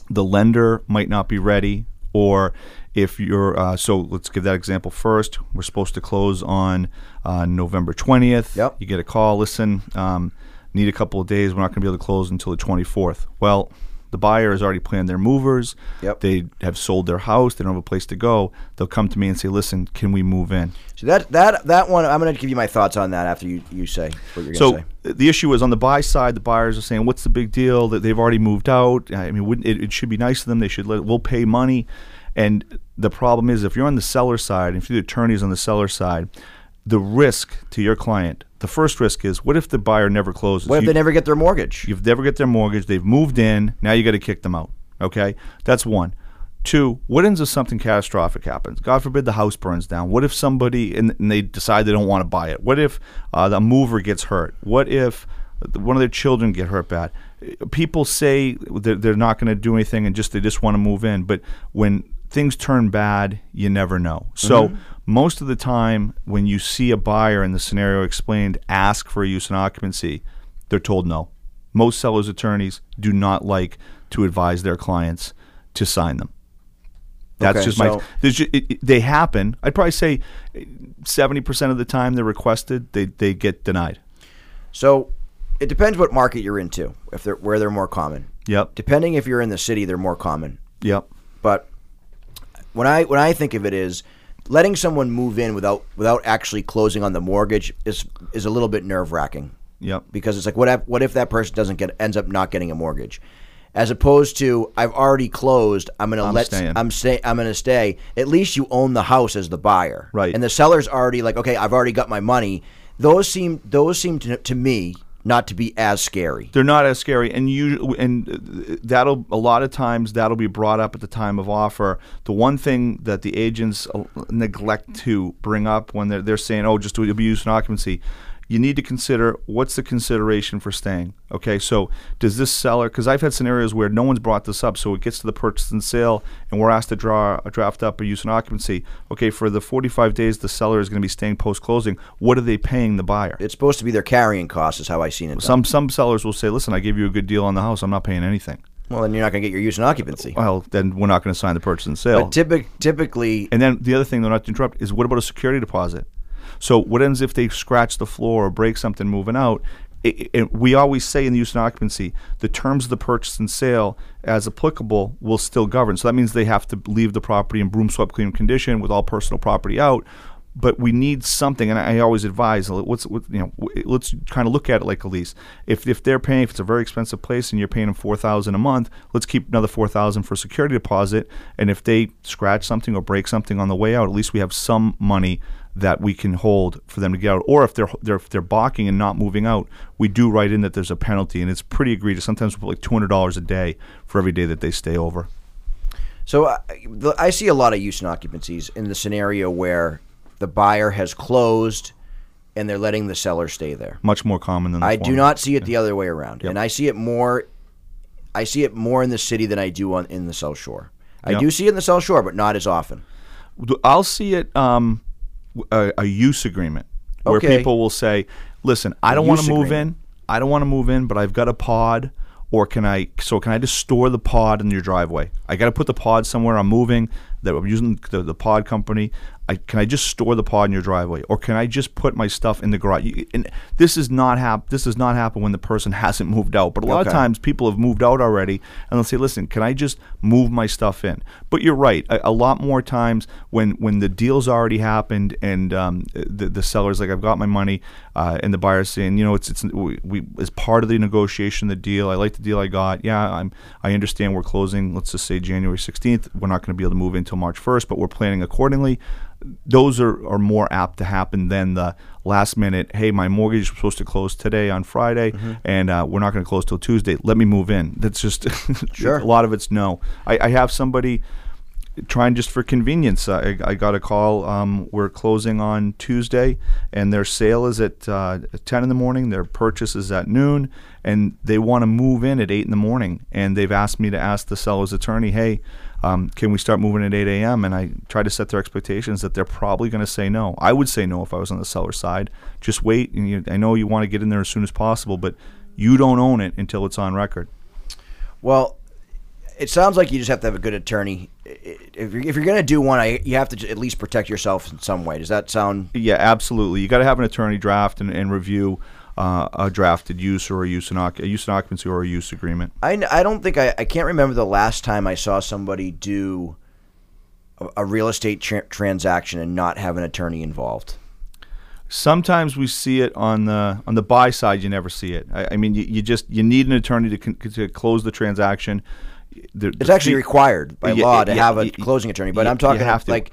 the lender might not be ready or if you're uh, so let's give that example first. We're supposed to close on uh, november 20th yep. you get a call listen um, need a couple of days. We're not going to be able to close until the 24th well the buyer has already planned their movers. Yep. They have sold their house. They don't have a place to go. They'll come to me and say, "Listen, can we move in?" So that that that one, I'm going to give you my thoughts on that after you, you say what you're going to so say. the issue is on the buy side. The buyers are saying, "What's the big deal? That they've already moved out. I mean, it, it should be nice to them. They should let. We'll pay money." And the problem is, if you're on the seller side, if you're the attorneys on the seller side, the risk to your client the first risk is what if the buyer never closes? What if you, they never get their mortgage? You've never get their mortgage. They've moved in. Now you got to kick them out. Okay, that's one. Two, what ends if something catastrophic happens? God forbid the house burns down. What if somebody and, and they decide they don't want to buy it? What if uh, the mover gets hurt? What if one of their children get hurt bad? People say they're not going to do anything and just they just want to move in, but when things turn bad, you never know. So mm-hmm. Most of the time, when you see a buyer in the scenario explained ask for a use and occupancy, they're told no. Most sellers' attorneys do not like to advise their clients to sign them. That's okay, just so my. Just, it, it, they happen. I'd probably say seventy percent of the time they're requested, they they get denied. So it depends what market you're into. If they're where they're more common. Yep. Depending if you're in the city, they're more common. Yep. But when I when I think of it is letting someone move in without without actually closing on the mortgage is is a little bit nerve wracking Yep. because it's like what if, what if that person doesn't get ends up not getting a mortgage as opposed to I've already closed I'm going to I'm let staying. I'm stay I'm going to stay at least you own the house as the buyer Right. and the seller's already like okay I've already got my money those seem those seem to, to me not to be as scary They're not as scary, and you and that'll a lot of times that'll be brought up at the time of offer. The one thing that the agents uh, neglect to bring up when they're they're saying, "Oh, just a use and occupancy," you need to consider what's the consideration for staying. Okay, so does this seller? Because I've had scenarios where no one's brought this up, so it gets to the purchase and sale, and we're asked to draw a draft up a use and occupancy. Okay, for the 45 days the seller is going to be staying post closing. What are they paying the buyer? it's supposed to be their carrying cost is how I seen it done. Some some sellers will say, "Listen, I gave you a good deal on the house. I'm not paying anything." well then you're not going to get your use and occupancy Well, then we're not going to sign the purchase and sale. but typic, typically and then the other thing, though, not to interrupt, is what about a security deposit? So what ends if they scratch the floor or break something moving out? It, it, we always say in the use and occupancy, the terms of the purchase and sale, as applicable, will still govern. So that means they have to leave the property in broom swept clean condition with all personal property out. But we need something, and I, always advise, uh, what's what, you know, let's kind of look at it like a lease. If if they're paying, if it's a very expensive place and you're paying them four thousand a month, let's keep another four thousand for security deposit. And if they scratch something or break something on the way out, at least we have some money that we can hold for them to get out. Or if they're they're if they're balking and not moving out, we do write in that there's a penalty, and it's pretty egregious. Sometimes we put like two hundred dollars a day for every day that they stay over. So uh, the, I see a lot of use and occupancies in the scenario where the buyer has closed and they're letting the seller stay there. Much more common than the I do not see it the other way around, Yep. and I see it more. I see it more in the city than I do on in the South Shore. I Yep. do see it in the South Shore, but not as often. I'll see it um, a, a use agreement where Okay. people will say, "Listen, I don't want to move agreement. in. I don't want to move in, but I've got a pod, or can I? So can I just store the pod in your driveway? I got to put the pod somewhere. I'm moving. That I'm using the, the pod company. I, can I just store the pod in your driveway, or can I just put my stuff in the garage? You- And this is not hap- This does not happen when the person hasn't moved out. But a lot of times people have moved out already, and they'll say, "Listen, can I just move my stuff in?" But you're right. A, a lot more times when when the deal's already happened and um, the the seller's like, "I've got my money," uh, and the buyer's saying, "You know, it's it's we, we as part of the negotiation, the deal. I like the deal I got. Yeah, I'm I understand we're closing. Let's just say January 16th. We're not going to be able to move in until March 1st, but we're planning accordingly." Those are, are more apt to happen than the last minute. Hey, my mortgage is supposed to close today on Friday, and uh, we're not going to close till Tuesday. Let me move in. That's just Sure. a lot of it's no. I, I have somebody trying just for convenience. I, I got a call. Um, we're closing on Tuesday, and their sale is at uh, 10 in the morning. Their purchase is at noon, and they want to move in at 8 in the morning. And they've asked me to ask the seller's attorney, hey, um, can we start moving at 8 a.m.? And I try to set their expectations that they're probably going to say no. I would say no if I was on the seller's side. Just wait. And you, I know you want to get in there as soon as possible, but you don't own it until it's on record. Well, it sounds like you just have to have a good attorney. If you're, if you're going to do one, I, you have to at least protect yourself in some way. Does that sound? Yeah, absolutely. You got to have an attorney draft and, and review uh, a drafted use or a use and a use and occupancy or a use agreement. I, I don't think I, I can't remember the last time I saw somebody do a, a real estate tra- transaction and not have an attorney involved. Sometimes we see it on the on the buy side. You never see it. I, I mean, you, you just you need an attorney to, con- to close the transaction. The- It's the actually required by Yeah, law to yeah, have a y- closing attorney. But I'm talking have like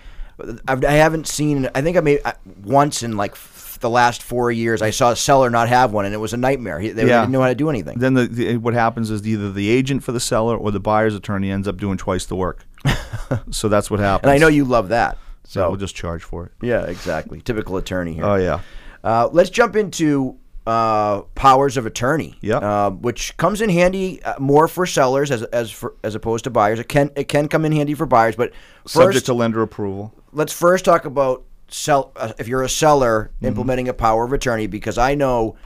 I've, I haven't seen. I think I made once in like the last four years. I saw a seller not have one, and it was a nightmare. He, they Yeah. didn't know how to do anything. Then the, the what happens is either the agent for the seller or the buyer's attorney ends up doing twice the work. so that's what happens. and I know you love that. So So we'll just charge for it. yeah, exactly. Typical attorney here. Oh yeah. Uh, let's jump into uh, powers of attorney. Yep. Uh, which comes in handy uh, more for sellers as as for, as opposed to buyers. It can it can come in handy for buyers, but Subject to lender approval. let's first talk about sell uh, if you're a seller Mm-hmm. implementing a power of attorney because I know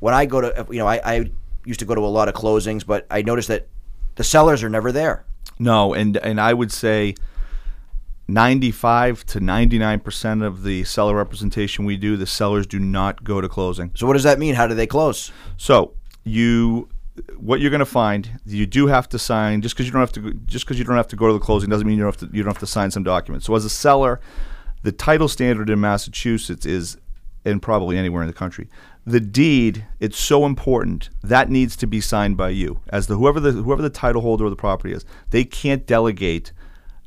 when I go to you know I, I used to go to a lot of closings, but I noticed that the sellers are never there. No, and and I would say 95 to 99% of the seller representation we do, the sellers do not go to closing. So what does that mean? How do they close? So you, what you're going to find, you do have to sign. Just because you don't have to, just because you don't have to go to the closing doesn't mean you don't have to. You don't have to sign some documents. So as a seller, the title standard in Massachusetts is, and probably anywhere in the country, the deed. It's so important that needs to be signed by you as the whoever the whoever the title holder of the property is. They can't delegate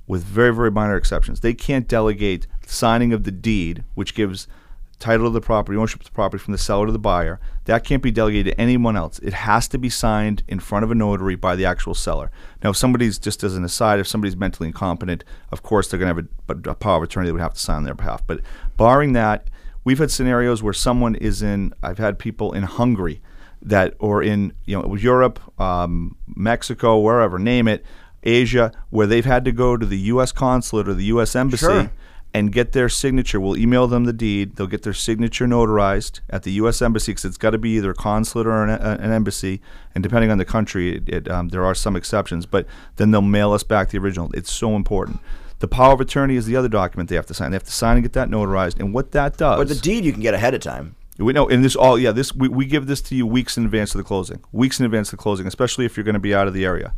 with very, very minor exceptions. They can't delegate signing of the deed, which gives title of the property, ownership of the property from the seller to the buyer. That can't be delegated to anyone else. It has to be signed in front of a notary by the actual seller. Now, if somebody's just as an aside, if somebody's mentally incompetent, of course they're going to have a, a power of attorney that would have to sign on their behalf. But barring that, we've had scenarios where someone is in. I've had people in Hungary that, or in you know Europe, um, Mexico, wherever, name it, Asia, where they've had to go to the U.S. consulate or the U.S. embassy Sure. And get their signature. We'll email them the deed. They'll get their signature notarized at the U.S. embassy because it's got to be either a consulate or an, an embassy. And depending on the country, it, it, um, there are some exceptions. But then they'll mail us back the original. It's so important. The power of attorney is the other document they have to sign. They have to sign and get that notarized. And what that does, But the deed you can get ahead of time. We know, and this all, yeah, this we, we give this to you weeks in advance of the closing, weeks in advance of the closing, especially if you're going to be out of the area,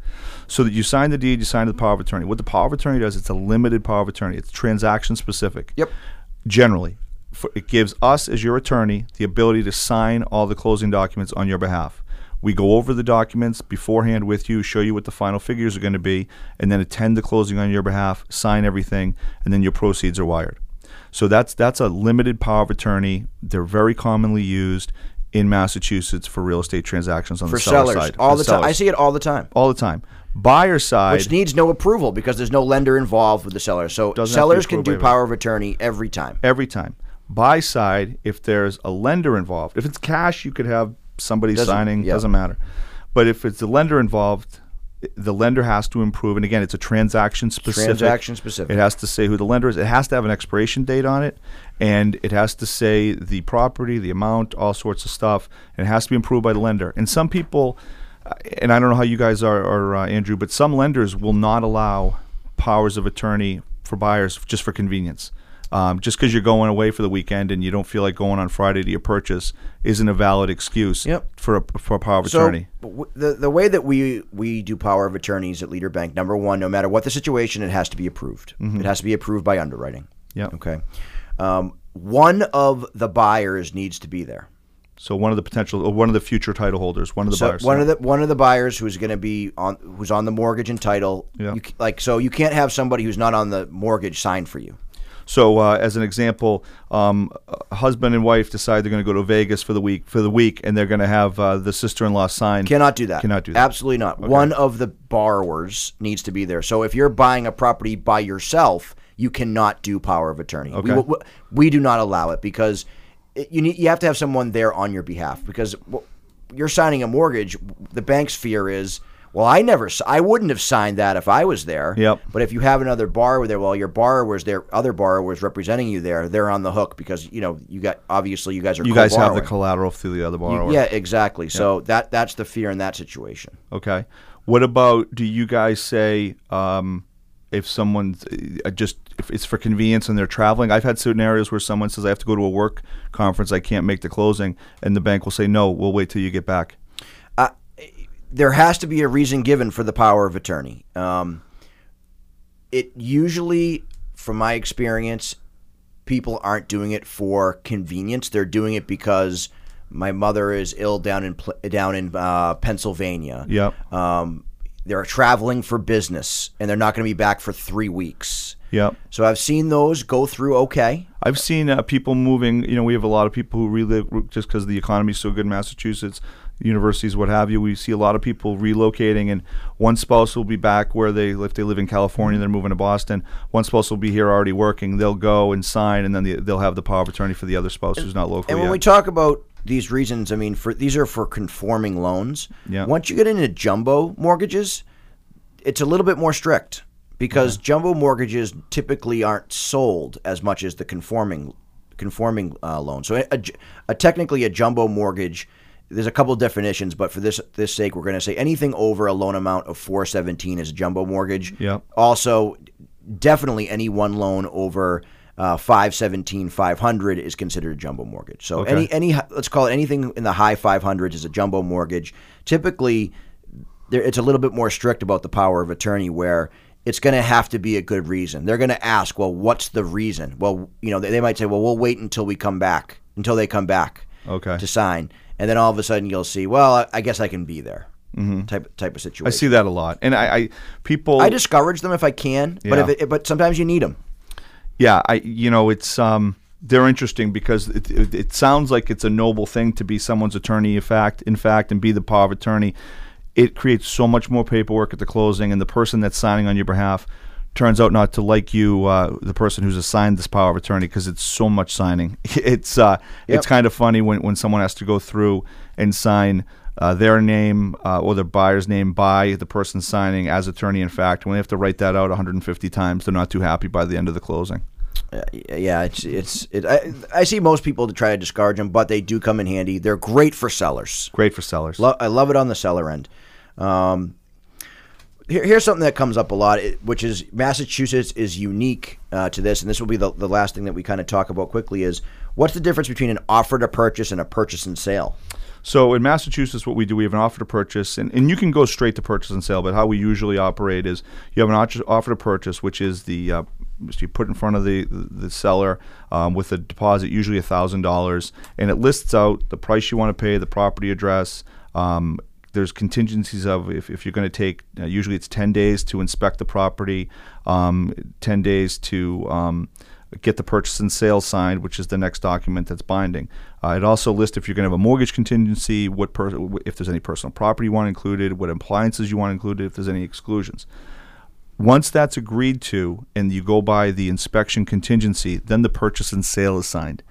so that you sign the deed, you sign the power of attorney. What the power of attorney does, it's a limited power of attorney. It's transaction specific. Yep. Generally, for, it gives us as your attorney the ability to sign all the closing documents on your behalf. We go over the documents beforehand with you, show you what the final figures are going to be, and then attend the closing on your behalf, sign everything, and then your proceeds are wired. So that's that's a limited power of attorney. They're very commonly used in Massachusetts for real estate transactions on For the seller sellers, side. all For the time. I see it all the time. all the time. Buyer side, Which needs no approval because there's no lender involved with the seller. So Doesn't have to be sellers can do everyone. power of attorney every time. every time. Buy side, if there's a lender involved, if it's cash, you could have somebody Doesn't- signing. yeah. Doesn't matter. But if it's the lender involved, the lender has to improve. And again, it's a transaction specific. Transaction specific. It has to say who the lender is. It has to have an expiration date on it, and it has to say the property, the amount, all sorts of stuff. And it has to be improved by the lender. And some people, uh, and I don't know how you guys are, are uh, Andrew, but some lenders will not allow powers of attorney for buyers just for convenience. Um, just because you're going away for the weekend and you don't feel like going on Friday to your purchase isn't a valid excuse Yep. for a, for a power of So attorney. w- the the way that we we do power of attorneys at Leader Bank, number one, no matter what the situation, it has to be approved. It has to be approved by underwriting. Yep. Okay. Um, one of the buyers needs to be there. So one of the potential, or one of the future title holders, one of the So buyers. one of the one of the buyers who's going to be on who's on the mortgage and title. Yeah. You, like so, you can't have somebody who's not on the mortgage sign for you. So, uh, as an example, um, husband and wife decide they're going to go to Vegas for the week for the week, and they're going to have uh, the sister-in-law sign. Cannot do that. Cannot do that. Absolutely not. One of the borrowers needs to be there. So if you're buying a property by yourself, you cannot do power of attorney. Okay. We, we, we do not allow it because it, you need you have to have someone there on your behalf because you're signing a mortgage. The bank's fear is. Well, I never, I wouldn't have signed that if I was there. Yep. But if you have another borrower there, well, your borrower's there, other borrowers representing you there, they're on the hook because you know you got obviously you guys are you guys have the collateral through the other You- borrower. yeah, exactly. So that that's the fear in that situation. Okay. What about? Do you guys say um, if someone's uh, just if it's for convenience and they're traveling? I've had scenarios where someone says I have to go to a work conference, I can't make the closing, and the bank will say no, we'll wait till you get back. There has to be a reason given for the power of attorney. Um, it usually, from my experience, people aren't doing it for convenience. They're doing it because my mother is ill down in down in uh, Pennsylvania. Yep. Um, they're traveling for business, and they're not going to be back for three weeks. Yep. So I've seen those go through okay. I've seen uh, people moving. You know, we have a lot of people who relive just because the economy is so good in Massachusetts, universities, what have you. We see a lot of people relocating, and one spouse will be back where they, if they live in California, they're moving to Boston. One spouse will be here already working. They'll go and sign, and then the, they'll have the power of attorney for the other spouse who's not local And when yet. we talk about these reasons, I mean, for these are for conforming loans. Yeah. Once you get into jumbo mortgages, it's a little bit more strict because jumbo mortgages typically aren't sold as much as the conforming conforming uh, loan. So, a, a, a- technically, a jumbo mortgage. There's a couple definitions, but for this this sake, we're going to say anything over a loan amount of 417 is a jumbo mortgage. Yep. Also, definitely any one loan over uh, 517 500 is considered a jumbo mortgage. So Okay. any any let's call it anything in the high 500s is a jumbo mortgage. Typically, there, it's a little bit more strict about the power of attorney where it's going to have to be a good reason. They're going to ask, well, what's the reason? Well, you know, they, they might say, well, we'll wait until we come back, until they come back Okay. to sign. And then all of a sudden you'll see, well, I, I guess I can be there type, type of situation. I see that a lot, and I, I people. I discourage them if I can, but if it, but sometimes you need them. Yeah, I you know it's um they're interesting because it, it, it sounds like it's a noble thing to be someone's attorney in fact in fact and be the power of attorney. It creates so much more paperwork at the closing, and the person that's signing on your behalf turns out not to like you, uh, the person who's assigned this power of attorney, because it's so much signing. It's uh, Yep. it's kind of funny when, when someone has to go through and sign uh, their name uh, or their buyer's name by the person signing as attorney. In fact, when they have to write that out 150 times, they're not too happy by the end of the closing. Yeah, it's it's it. I, I see most people to try to discourage them, but they do come in handy. They're great for sellers. Great for sellers. Lo- I love it on the seller end. Um, here, here's something that comes up a lot, which is Massachusetts is unique uh, to this, and this will be the, the last thing that we kind of talk about quickly. Is what's the difference between an offer to purchase and a purchase and sale? So in Massachusetts, what we do, we have an offer to purchase, and, and you can go straight to purchase and sale. But how we usually operate is you have an offer- to purchase, which is the uh, you put in front of the the seller um, with a deposit, usually thousand dollars, and it lists out the price you want to pay, the property address. Um, there's contingencies of if, if you're going to take uh, usually it's 10 days to inspect the property um, 10 days to um, get the purchase and sale signed which is the next document that's binding uh, it also lists if you're going to have a mortgage contingency what per- if there's any personal property you want included what appliances you want included if there's any exclusions once that's agreed to and you go by the inspection contingency, then the purchase and sale is signed.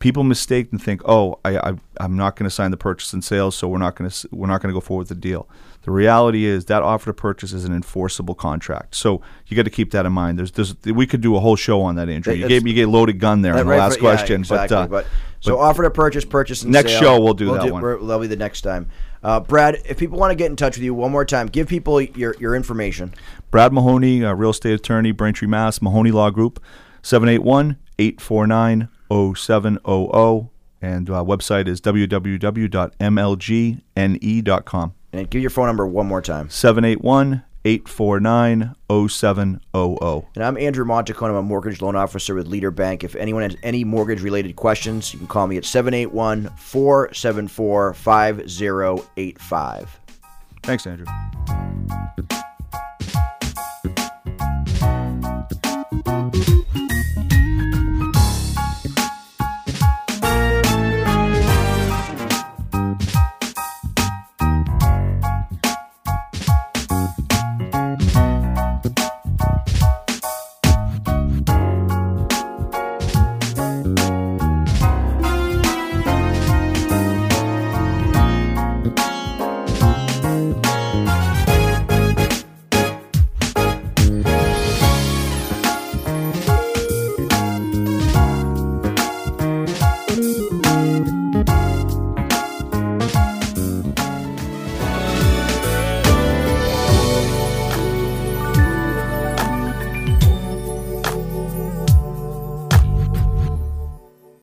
People mistake and think, "Oh, I, I I'm not going to sign the purchase and sale, so we're not going to we're not going to go forward with the deal." The reality is that offer to purchase is an enforceable contract, so you got to keep that in mind. There's, there's we could do a whole show on that, Andrew. You gave you gave loaded gun there in the Right, last for- yeah, question, exactly, but, uh, but so offer to purchase, purchase, and Next sale. show, we'll do that one. we're- That'll be the next time. Uh, Brad, if people want to get in touch with you one more time, give people your your information. Brad Mahoney, uh, real estate attorney, Braintree, Mass, Mahoney Law Group, 781 849 0700. And uh, website is www.mlgne.com. And give your phone number one more time. 781 849 0700. And I'm Andrew Montecone. I'm a mortgage loan officer with Leader Bank. If anyone has any mortgage related questions, you can call me at 781 474 5085. Thanks, Andrew.